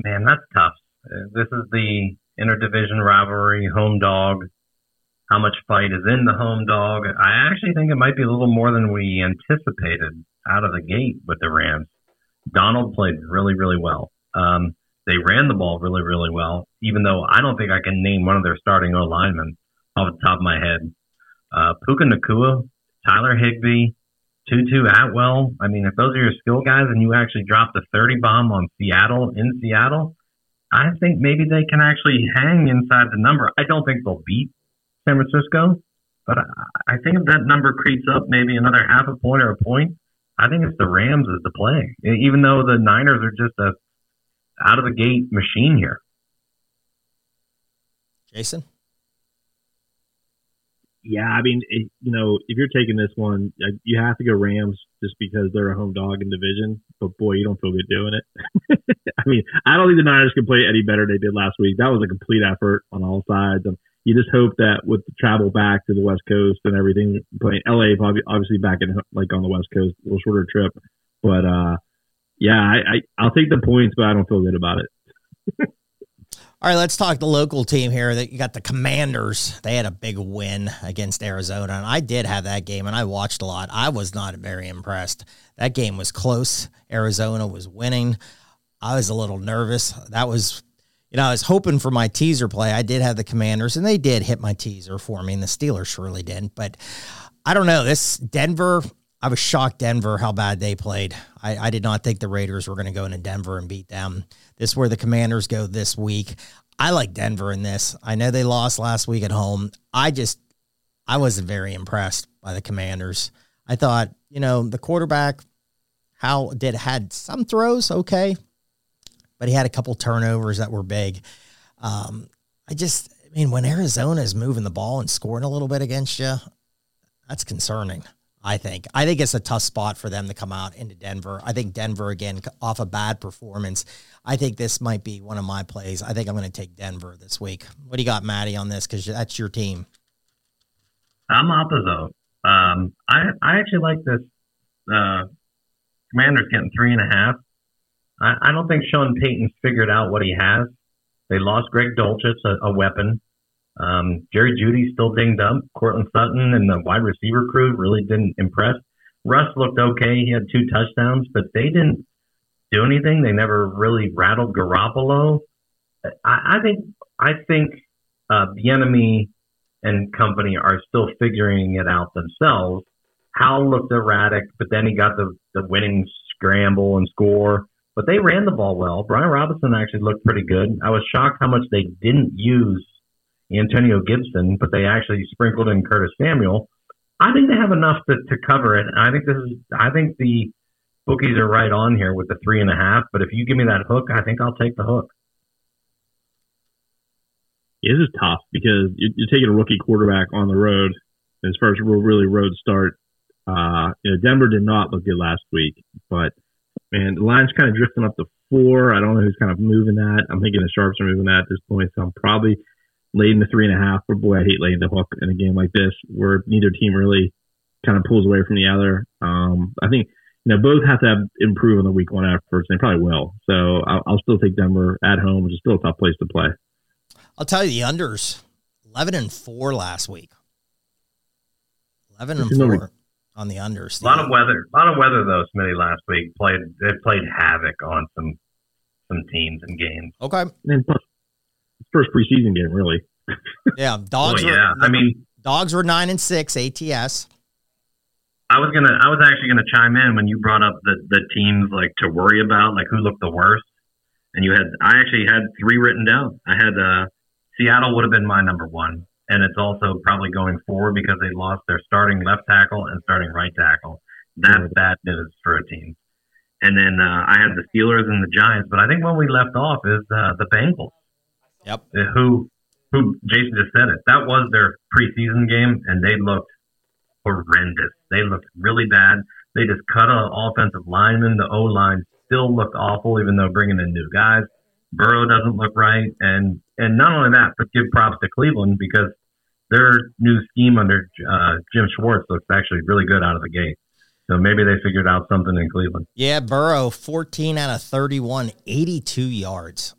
Man, that's tough. Uh, this is the interdivision rivalry, home dog. How much fight is in the home dog? I actually think it might be a little more than we anticipated out of the gate with the Rams. Donald played really, really well. Um, they ran the ball really, really well, even though I don't think I can name one of their starting O linemen off the top of my head. Uh, Puka Nacua, Tyler Higbee, Tutu Atwell. I mean, if those are your skill guys and you actually dropped a 30 bomb on Seattle in Seattle, I think maybe they can actually hang inside the number. I don't think they'll beat San Francisco, but I think if that number creeps up maybe another half a point or a point, I think it's the Rams as the play. Even though the Niners are just a out of the gate machine here. Jason? Yeah, I mean, it, you know, if you're taking this one, you have to go Rams just because they're a home dog in division. But boy, you don't feel good doing it. *laughs* I mean, I don't think the Niners can play any better than they did last week. That was a complete effort on all sides. And you just hope that with the travel back to the West Coast and everything, playing LA, probably obviously back in like on the West Coast, a little shorter trip. But uh, yeah, I, I I'll take the points, but I don't feel good about it. *laughs* All right, let's talk the local team here. That you got the Commanders. They had a big win against Arizona, and I did have that game, and I watched a lot. I was not very impressed. That game was close. Arizona was winning. I was a little nervous. That was, you know, I was hoping for my teaser play. I did have the Commanders, and they did hit my teaser for me, and the Steelers surely didn't. But I don't know. This Denver, I was shocked Denver how bad they played. I, I did not think the Raiders were going to go into Denver and beat them. This is where the Commanders go this week. I like Denver in this. I know they lost last week at home. I just I wasn't very impressed by the Commanders. I thought, you know, the quarterback how did had some throws okay, but he had a couple turnovers that were big. Um, I just I mean when Arizona is moving the ball and scoring a little bit against you, that's concerning. I think. I think it's a tough spot for them to come out into Denver. I think Denver again off a bad performance. I think this might be one of my plays. I think I'm going to take Denver this week. What do you got, Maddie, on this? Because that's your team. I'm opposite. Um, I I actually like this. Uh, Commanders getting three and a half. I, I don't think Sean Payton's figured out what he has. They lost Greg Dulcich, a, a weapon. Um, Jerry Jeudy still dinged up. Courtland Sutton and the wide receiver crew really didn't impress. Russ looked okay. He had two touchdowns, but they didn't do anything. They never really rattled Garoppolo. I, I think I think uh, Bieniemy and company are still figuring it out themselves. Howell looked erratic, but then he got the, the winning scramble and score. But they ran the ball well. Brian Robinson actually looked pretty good. I was shocked how much they didn't use Antonio Gibson, but they actually sprinkled in Curtis Samuel. I think they have enough to, to cover it. I think this is. I think the bookies are right on here with the three and a half. But if you give me that hook, I think I'll take the hook. This is tough because you're, taking a rookie quarterback on the road. As His first really road start. Uh, you know, Denver did not look good last week, but man, the line's kind of drifting up to four. I don't know who's kind of moving that. I'm thinking the sharps are moving that at this point, so I'm probably laying the three and a half. But boy, I hate laying the hook in a game like this where neither team really kind of pulls away from the other. Um, I think you know both have to have improve on the week one efforts. And they probably will. So I'll, I'll still take Denver at home, which is still a tough place to play. I'll tell you the unders, eleven and four last week. Eleven and four on the unders. A lot of weather, a lot of weather though. Smitty last week played they played havoc on some some teams and games. Okay, and plus, first preseason game really. yeah, dogs. *laughs* Well, yeah, were, I mean, dogs were nine and six ATS. I was gonna, I was actually gonna chime in when you brought up the the teams like to worry about, like who looked the worst. And you had, I actually had three written down. I had uh, Seattle would have been my number one, and it's also probably going forward because they lost their starting left tackle and starting right tackle. That's bad news for a team. And then uh, I had the Steelers and the Giants, but I think when we left off is uh, the Bengals. Yep. Who, who Jason just said it. That was their preseason game, and they looked horrendous. They looked really bad. They just cut an offensive lineman. The O line still looked awful, even though bringing in new guys. Burrow doesn't look right, and and not only that, but give props to Cleveland because their new scheme under uh, Jim Schwartz looks actually really good out of the gate. So maybe they figured out something in Cleveland. Yeah, Burrow, 14 out of 31, 82 yards.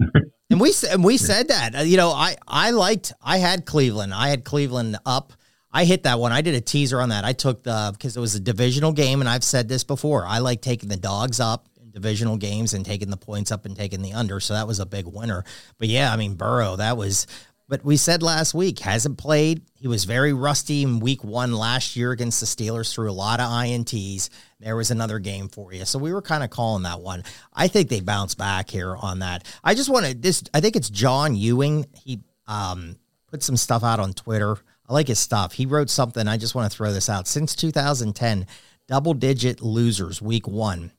*laughs* and we and we said that. Uh, you know, I I liked I had Cleveland. I had Cleveland up. I hit that one. I did a teaser on that. I took the because it was a divisional game and I've said this before. I like taking the dogs up in divisional games and taking the points up and taking the under. So that was a big winner. But yeah, I mean, Burrow, that was, but we said last week, hasn't played. He was very rusty in week one last year against the Steelers threw a lot of INTs. There was another game for you. So we were kind of calling that one. I think they bounce back here on that. I just want to, this, I think it's John Ewing. He um, put some stuff out on Twitter. I like his stuff. He wrote something. I just want to throw this out. Since 2010, double digit losers week one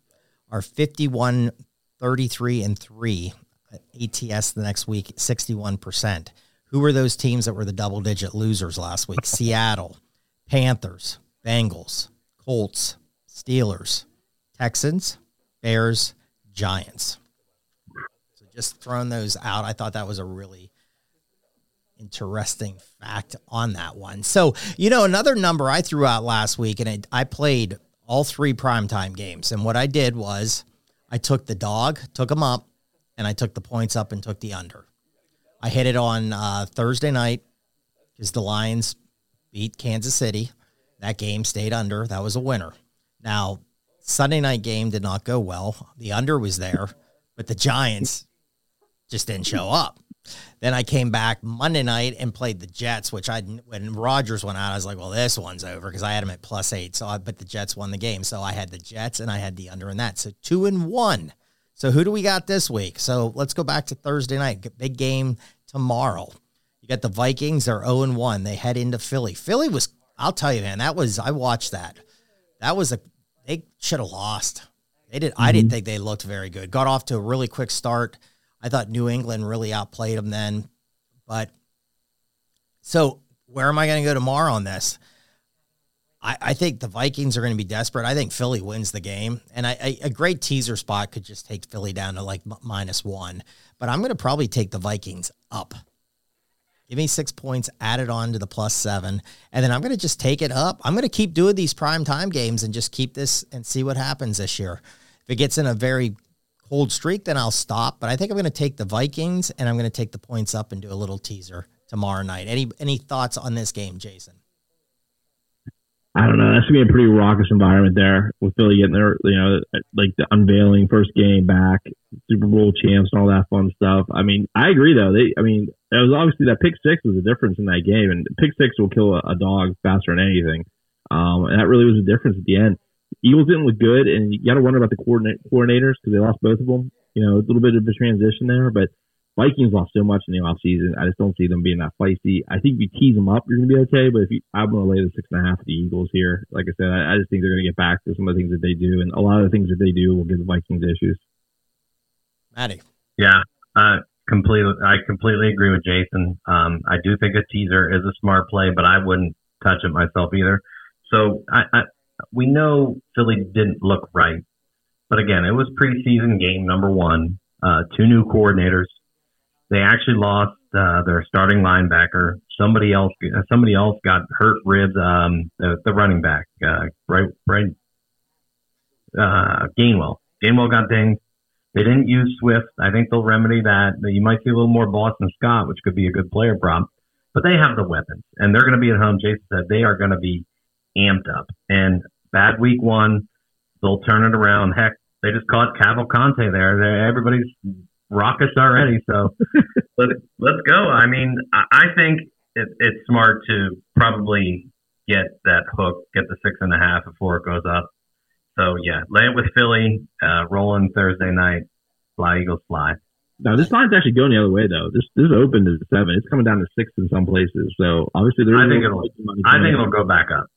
are 51, 33, and 3 ATS the next week, 61%. Who were those teams that were the double digit losers last week? *laughs* Seattle, Panthers, Bengals, Colts, Steelers, Texans, Bears, Giants. So just throwing those out, I thought that was a really interesting fact on that one. So, you know, another number I threw out last week, and it, I played all three primetime games. And what I did was I took the dog, took them up, and I took the points up and took the under. I hit it on uh, Thursday night because the Lions beat Kansas City. That game stayed under. That was a winner. Now, Sunday night game did not go well. The under was there, but the Giants just didn't show up. Then I came back Monday night and played the Jets, which I when Rodgers went out, I was like, well, this one's over because I had him at plus eight. So I but the Jets won the game. So I had the Jets and I had the under in that. So two and one. So who do we got this week? So let's go back to Thursday night. Big game tomorrow. You got the Vikings, they're 0 and 1. They head into Philly. Philly was, I'll tell you, man, that was I watched that. That was a they should have lost. They did mm-hmm. I didn't mm-hmm. think they looked very good. Got off to a really quick start I thought New England really outplayed them then. But so where am I going to go tomorrow on this? I, I think the Vikings are going to be desperate. I think Philly wins the game. And I, I, a great teaser spot could just take Philly down to like minus one. But I'm going to probably take the Vikings up. Give me six points added on to the plus seven. And then I'm going to just take it up. I'm going to keep doing these prime time games and just keep this and see what happens this year. If it gets in a very cold streak, then I'll stop. But I think I'm going to take the Vikings and I'm going to take the points up and do a little teaser tomorrow night. Any any thoughts on this game, Jason? I don't know. That's gonna be a pretty raucous environment there with Philly getting their, you know, like the unveiling first game back, Super Bowl champs and all that fun stuff. I mean, I agree though. They, I mean, it was obviously that pick six was the difference in that game, and pick six will kill a, a dog faster than anything. Um, and that really was the difference at the end. Eagles didn't look good, and you got to wonder about the coordinate, coordinators because they lost both of them. You know, a little bit of a transition there, but Vikings lost so much in the offseason. I just don't see them being that feisty. I think if you tease them up, you're going to be okay. But if you, I'm going to lay the six and a half to the Eagles here. Like I said, I, I just think they're going to get back to some of the things that they do, and a lot of the things that they do will give the Vikings issues. Maddie. Yeah, uh, completely. I completely agree with Jason. Um, I do think a teaser is a smart play, but I wouldn't touch it myself either. So I, I we know Philly didn't look right, but again, it was preseason game number one. Uh, two new coordinators. They actually lost uh, their starting linebacker. Somebody else, somebody else got hurt ribs. Um, the, the running back, uh, right, right, uh, Gainwell. Gainwell got dinged. They didn't use Swift. I think they'll remedy that. You might see a little more Boston Scott, which could be a good player prop. But they have the weapons, and they're going to be at home. Jason said they are going to be amped up. And bad week one, they'll turn it around. Heck, they just caught Cavalcante there. Everybody's raucous already. So *laughs* let, let's go. I mean, I, think it, it's smart to probably get that hook, get the six and a half before it goes up. So yeah, lay it with Philly, uh, rolling Thursday night, fly Eagles fly. Now this line's actually going the other way though. This this is open to seven. It's coming down to six in some places. So obviously there's. I think it'll. I think it'll go back up.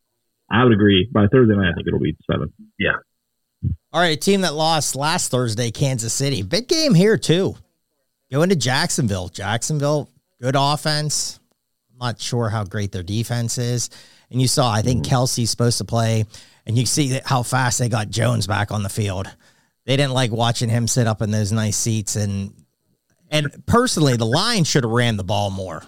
I would agree. By Thursday night, I think it'll be seven. Yeah. All right, a team that lost last Thursday, Kansas City. Big game here too. Going to Jacksonville. Jacksonville, good offense. I'm not sure how great their defense is. And you saw, I think mm-hmm. Supposed to play and you see how fast they got Jones back on the field. They didn't like watching him sit up in those nice seats and and personally, the line should have ran the ball more,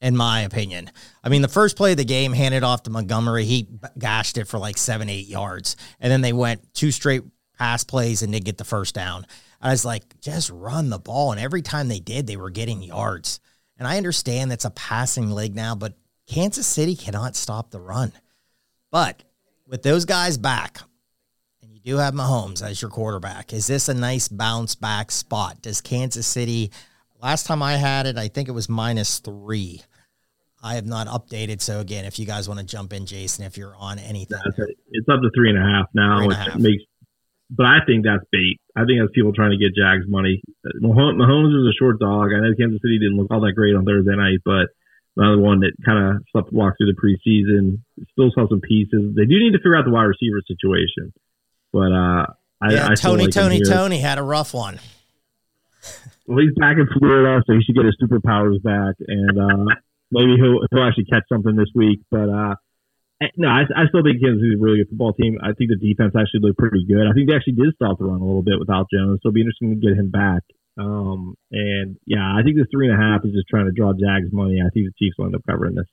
in my opinion. I mean, the first play of the game handed off to Montgomery, he gashed it for like seven, eight yards, and then they went two straight pass plays and didn't get the first down. I was like, just run the ball, and every time they did, they were getting yards. And I understand that's a passing league now, but Kansas City cannot stop the run. But with those guys back, and you do have Mahomes as your quarterback, is this a nice bounce back spot? Does Kansas City, last time I had it, I think it was minus three. I have not updated. So again, if you guys want to jump in, Jason, if you're on anything, it's up to three and a half now, which half. makes. But I think that's bait. I think that's people trying to get Jags money. Mahomes is a short dog. I know Kansas City didn't look all that great on Thursday night, but another one that kind of slept walk through the preseason. Still saw some pieces. They do need to figure out the wide receiver situation, but uh, yeah, I, Toney, like Toney, Toney had a rough one. Well, he's back in Florida, so he should get his superpowers back, and uh, maybe he'll he'll actually catch something this week. But uh, eh, no, I, I still think Kansas City's a really good football team. I think the defense actually looked pretty good. I think they actually did stop the run a little bit without Jones, so it'll be interesting to get him back. Um, and yeah, I think the three and a half is just trying to draw Jags money. I think the Chiefs will end up covering this.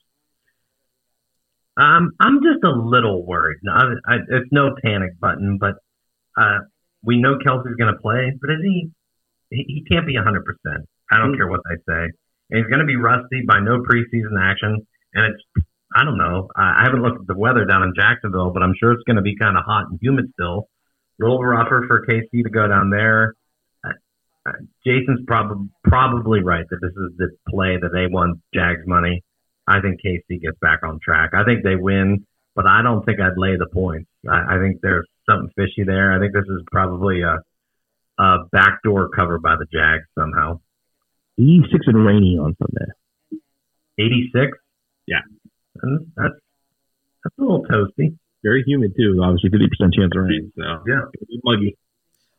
Um, I'm just a little worried. I, I, it's no panic button, but uh, we know Kelce's going to play, but is he? He, he can't be 100. percent I don't mm-hmm. care what they say. And he's going to be rusty by no preseason action, and it's I don't know. I, I haven't looked at the weather down in Jacksonville, but I'm sure it's going to be kind of hot and humid still. A little rougher for KC to go down there. Jason's probably probably right that this is the play that they want Jags money. I think KC gets back on track. I think they win, but I don't think I'd lay the points. I, I think there's something fishy there. I think this is probably a, a backdoor cover by the Jags somehow. 86 and rainy on Sunday. 86? Yeah. And that's that's a little toasty. Very humid too. Obviously, 50% chance of rain. So yeah, muggy.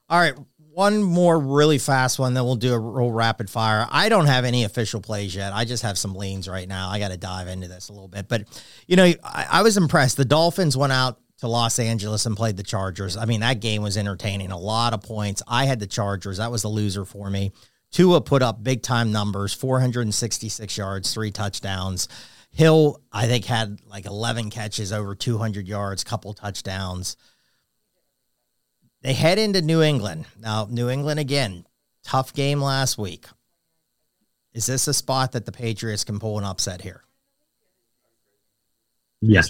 All right, one more really fast one, then we'll do a real rapid fire. I don't have any official plays yet. I just have some leans right now. I got to dive into this a little bit. But, you know, I, I, was impressed. The Dolphins went out to Los Angeles and played the Chargers. I mean, that game was entertaining, a lot of points. I had the Chargers. That was the loser for me. Tua put up big time numbers 466 yards, three touchdowns. Hill, I think, had like 11 catches, over 200 yards, couple touchdowns. They head into New England. Now, New England again, tough game last week. Is this a spot that the Patriots can pull an upset here? Yes.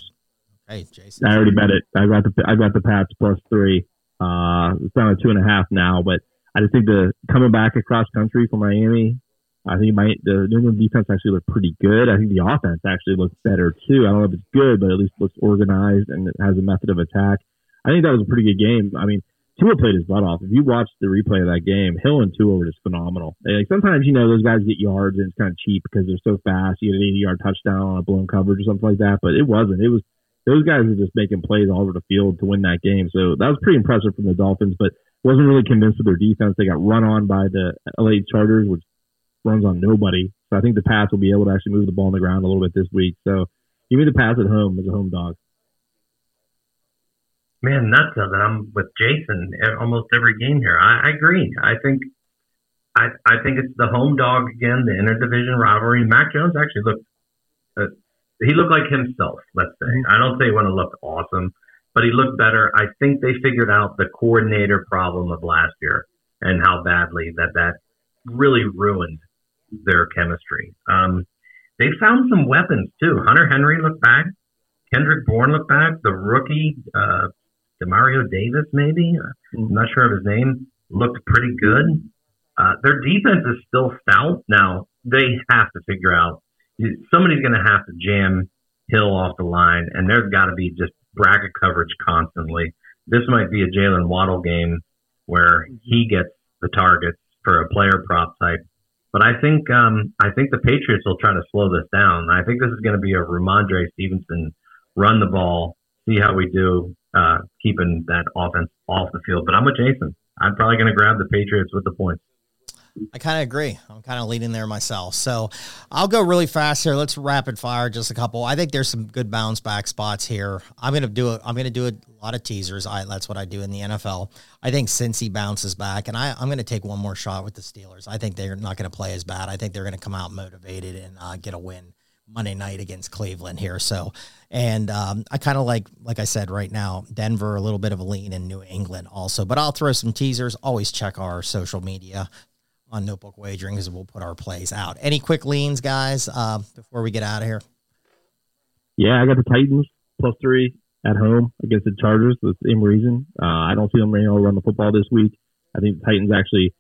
Hey, Jason. I already bet it. I got the I got the Pats plus three. Uh, it's down to two and a half now, but I just think the coming back across country for Miami. I think my the New England defense actually looked pretty good. I think the offense actually looks better too. I don't know if it's good, but at least looks organized and it has a method of attack. I think that was a pretty good game. I mean, Tua played his butt off. If you watch the replay of that game, Hill and Tua were just phenomenal. Like sometimes you know those guys get yards and it's kind of cheap because they're so fast. You get an 80 yard touchdown on a blown coverage or something like that, but it wasn't. It was those guys were just making plays all over the field to win that game. So that was pretty impressive from the Dolphins, but wasn't really convinced of their defense. They got run on by the LA Chargers, which runs on nobody. So I think the Pats will be able to actually move the ball on the ground a little bit this week. So give me the Pats at home as a home dog. Man, nuts of it. I'm with Jason at almost every game here. I, I agree. I think I, I think it's the home dog again, the interdivision rivalry. Mac Jones actually looked he looked like himself. Let's say I don't say he want to look awesome, but he looked better. I think they figured out the coordinator problem of last year and how badly that that really ruined their chemistry. Um, they found some weapons too. Hunter Henry looked back. Kendrick Bourne looked back. The rookie, uh, Demario Davis, maybe I'm not sure of his name, looked pretty good. Uh, their defense is still stout. Now they have to figure out somebody's going to have to jam Hill off the line, and there's got to be just bracket coverage constantly. This might be a Jaylen Waddle game where he gets the targets for a player prop type. But I think um, I think the Patriots will try to slow this down. I think this is going to be a Rhamondre Stevenson run the ball, see how we do, uh, keeping that offense off the field. But I'm with Jason. I'm probably going to grab the Patriots with the points. I kind of agree. I'm kind of leading there myself. So I'll go really fast here. Let's rapid fire just a couple. I think there's some good bounce back spots here. I'm gonna do it. I'm gonna do a lot of teasers. I that's what I do in the NFL. I think Cincy bounces back, and I, I'm gonna take one more shot with the Steelers. I think they're not gonna play as bad. I think they're gonna come out motivated and uh, get a win Monday night against Cleveland here. So, and um, I kind of like, like I said, right now, Denver, a little bit of a lean in New England also, but I'll throw some teasers. Always check our social media on Notebook Wagering because we'll put our plays out. Any quick leans, guys, uh, before we get out of here? Yeah, I got the Titans plus three at home against the Chargers for the same reason. Uh, I don't see them being able run the football this week. I think the Titans actually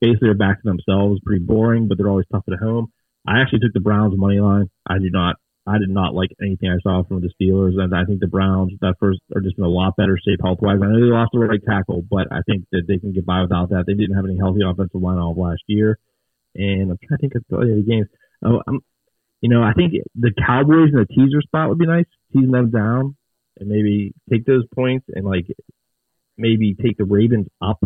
basically are back to themselves. Pretty boring, but they're always tough at home. I actually took the Browns money line. I do not I did not like anything I saw from the Steelers, and I think the Browns that first are just in a lot better shape health wise. I know they lost the right tackle, but I think that they can get by without that. They didn't have any healthy offensive line all of last year, and I'm trying to think of the other games. Oh, I'm, you know, I think the Cowboys in the teaser spot would be nice, teasing them down, and maybe take those points and like maybe take the Ravens up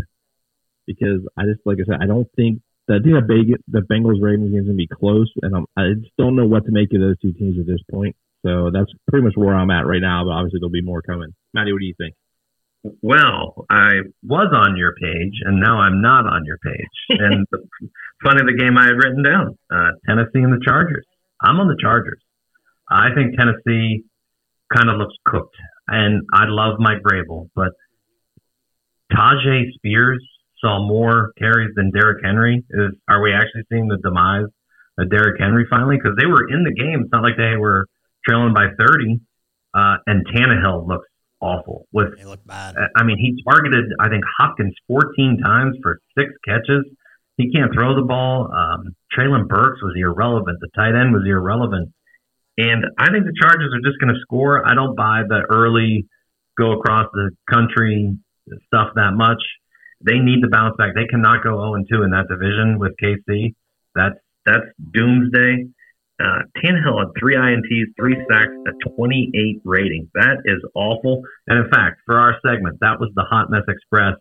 because I just like I said, I don't think I think that big the Bengals Ravens game is gonna be close, and I'm, I just don't know what to make of those two teams at this point. So that's pretty much where I'm at right now. But obviously there'll be more coming. Maddie, what do you think? Well, I was on your page, and now I'm not on your page. *laughs* and the, funny, the game I had written down: uh, Tennessee and the Chargers. I'm on the Chargers. I think Tennessee kind of looks cooked, and I love Mike Vrabel, but Tyjae Spears saw more carries than Derrick Henry. Is are we actually seeing the demise of Derrick Henry finally? Because they were in the game. It's not like they were trailing by 30. Uh, and Tannehill looks awful. With they look bad. I mean, he targeted I think Hopkins 14 times for six catches. He can't throw the ball. Um, Treylon Burks was irrelevant. The tight end was irrelevant. And I think the Chargers are just going to score. I don't buy the early go across the country stuff that much. They need to bounce back. They cannot go 0 2 in that division with KC. That's that's doomsday. Uh, Tannehill had three INTs, three sacks, a 28 rating. That is awful. And in fact, for our segment, that was the Hot Mess Express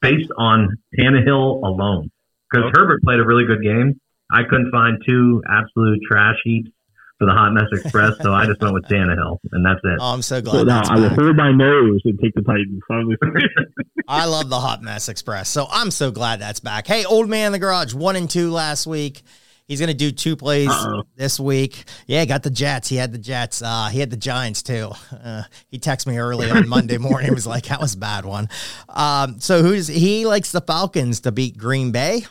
based on Tannehill alone. Because okay. Herbert played a really good game. I couldn't find two absolute trash heaps for the Hot Mess Express, so I just went with Tannehill, and that's it. Oh, I'm so glad. So now I will hold my nose and take the Titans. *laughs* I love the Hot Mess Express, so I'm so glad that's back. Hey, old man in the garage, one and two last week. He's going to do two plays Uh-oh. this week. Yeah, got the Jets. He had the Jets. Uh, he had the Giants too. Uh, he texted me early on Monday morning. He was like, "That was a bad one." Um, so who's he likes the Falcons to beat Green Bay,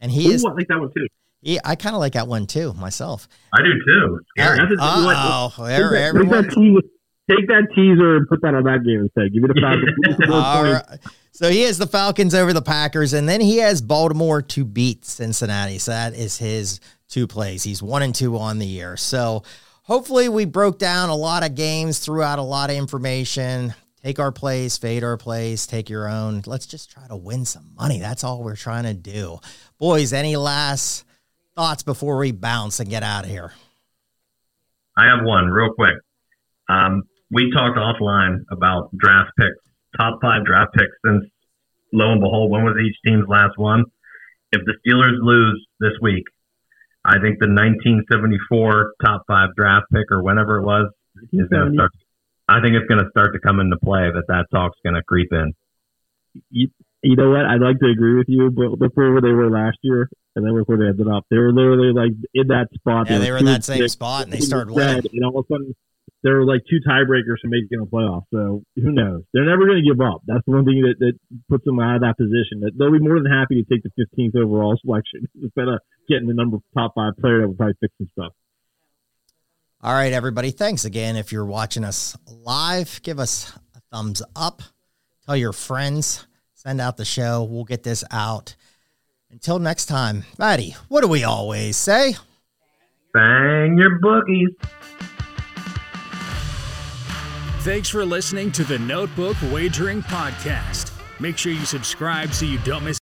and he Ooh, is. I like that one too. Yeah, I kind of like that one too myself. I do too. Oh, everyone. Take that teaser and put that on that game instead. Give it a Falcons. *laughs* Right. So he has the Falcons over the Packers, and then he has Baltimore to beat Cincinnati. So that is his two plays. He's one and two on the year. So hopefully we broke down a lot of games, threw out a lot of information. take our plays, fade our plays, take your own. Let's just try to win some money. That's all we're trying to do. Boys, any last thoughts before we bounce and get out of here? I have one real quick. Um, we talked offline about draft picks, top five draft picks since lo and behold, when was each team's last one? If the Steelers lose this week, I think the 1974 top five draft pick or whenever it was is going to start. I think it's going to start to come into play that that talk's going to creep in. You, you know what? I'd like to agree with you, but look where they were last year, and then look where they ended up. They were literally like in that spot. Yeah, they, they were in that same spot, and they started winning. And all of a sudden, there were like two tiebreakers for making the playoffs. So who knows? They're never going to give up. That's the one thing that, that puts them out of that position. That they'll be more than happy to take the 15th overall selection *laughs* instead of getting the number of top five player that will probably fix some stuff. All right, everybody. Thanks again. If you're watching us live, give us a thumbs up. Tell your friends. Send out the show. We'll get this out. Until next time, Maddie, what do we always say? Bang your bookies. Thanks for listening to the Notebook Wagering Podcast. Make sure you subscribe so you don't miss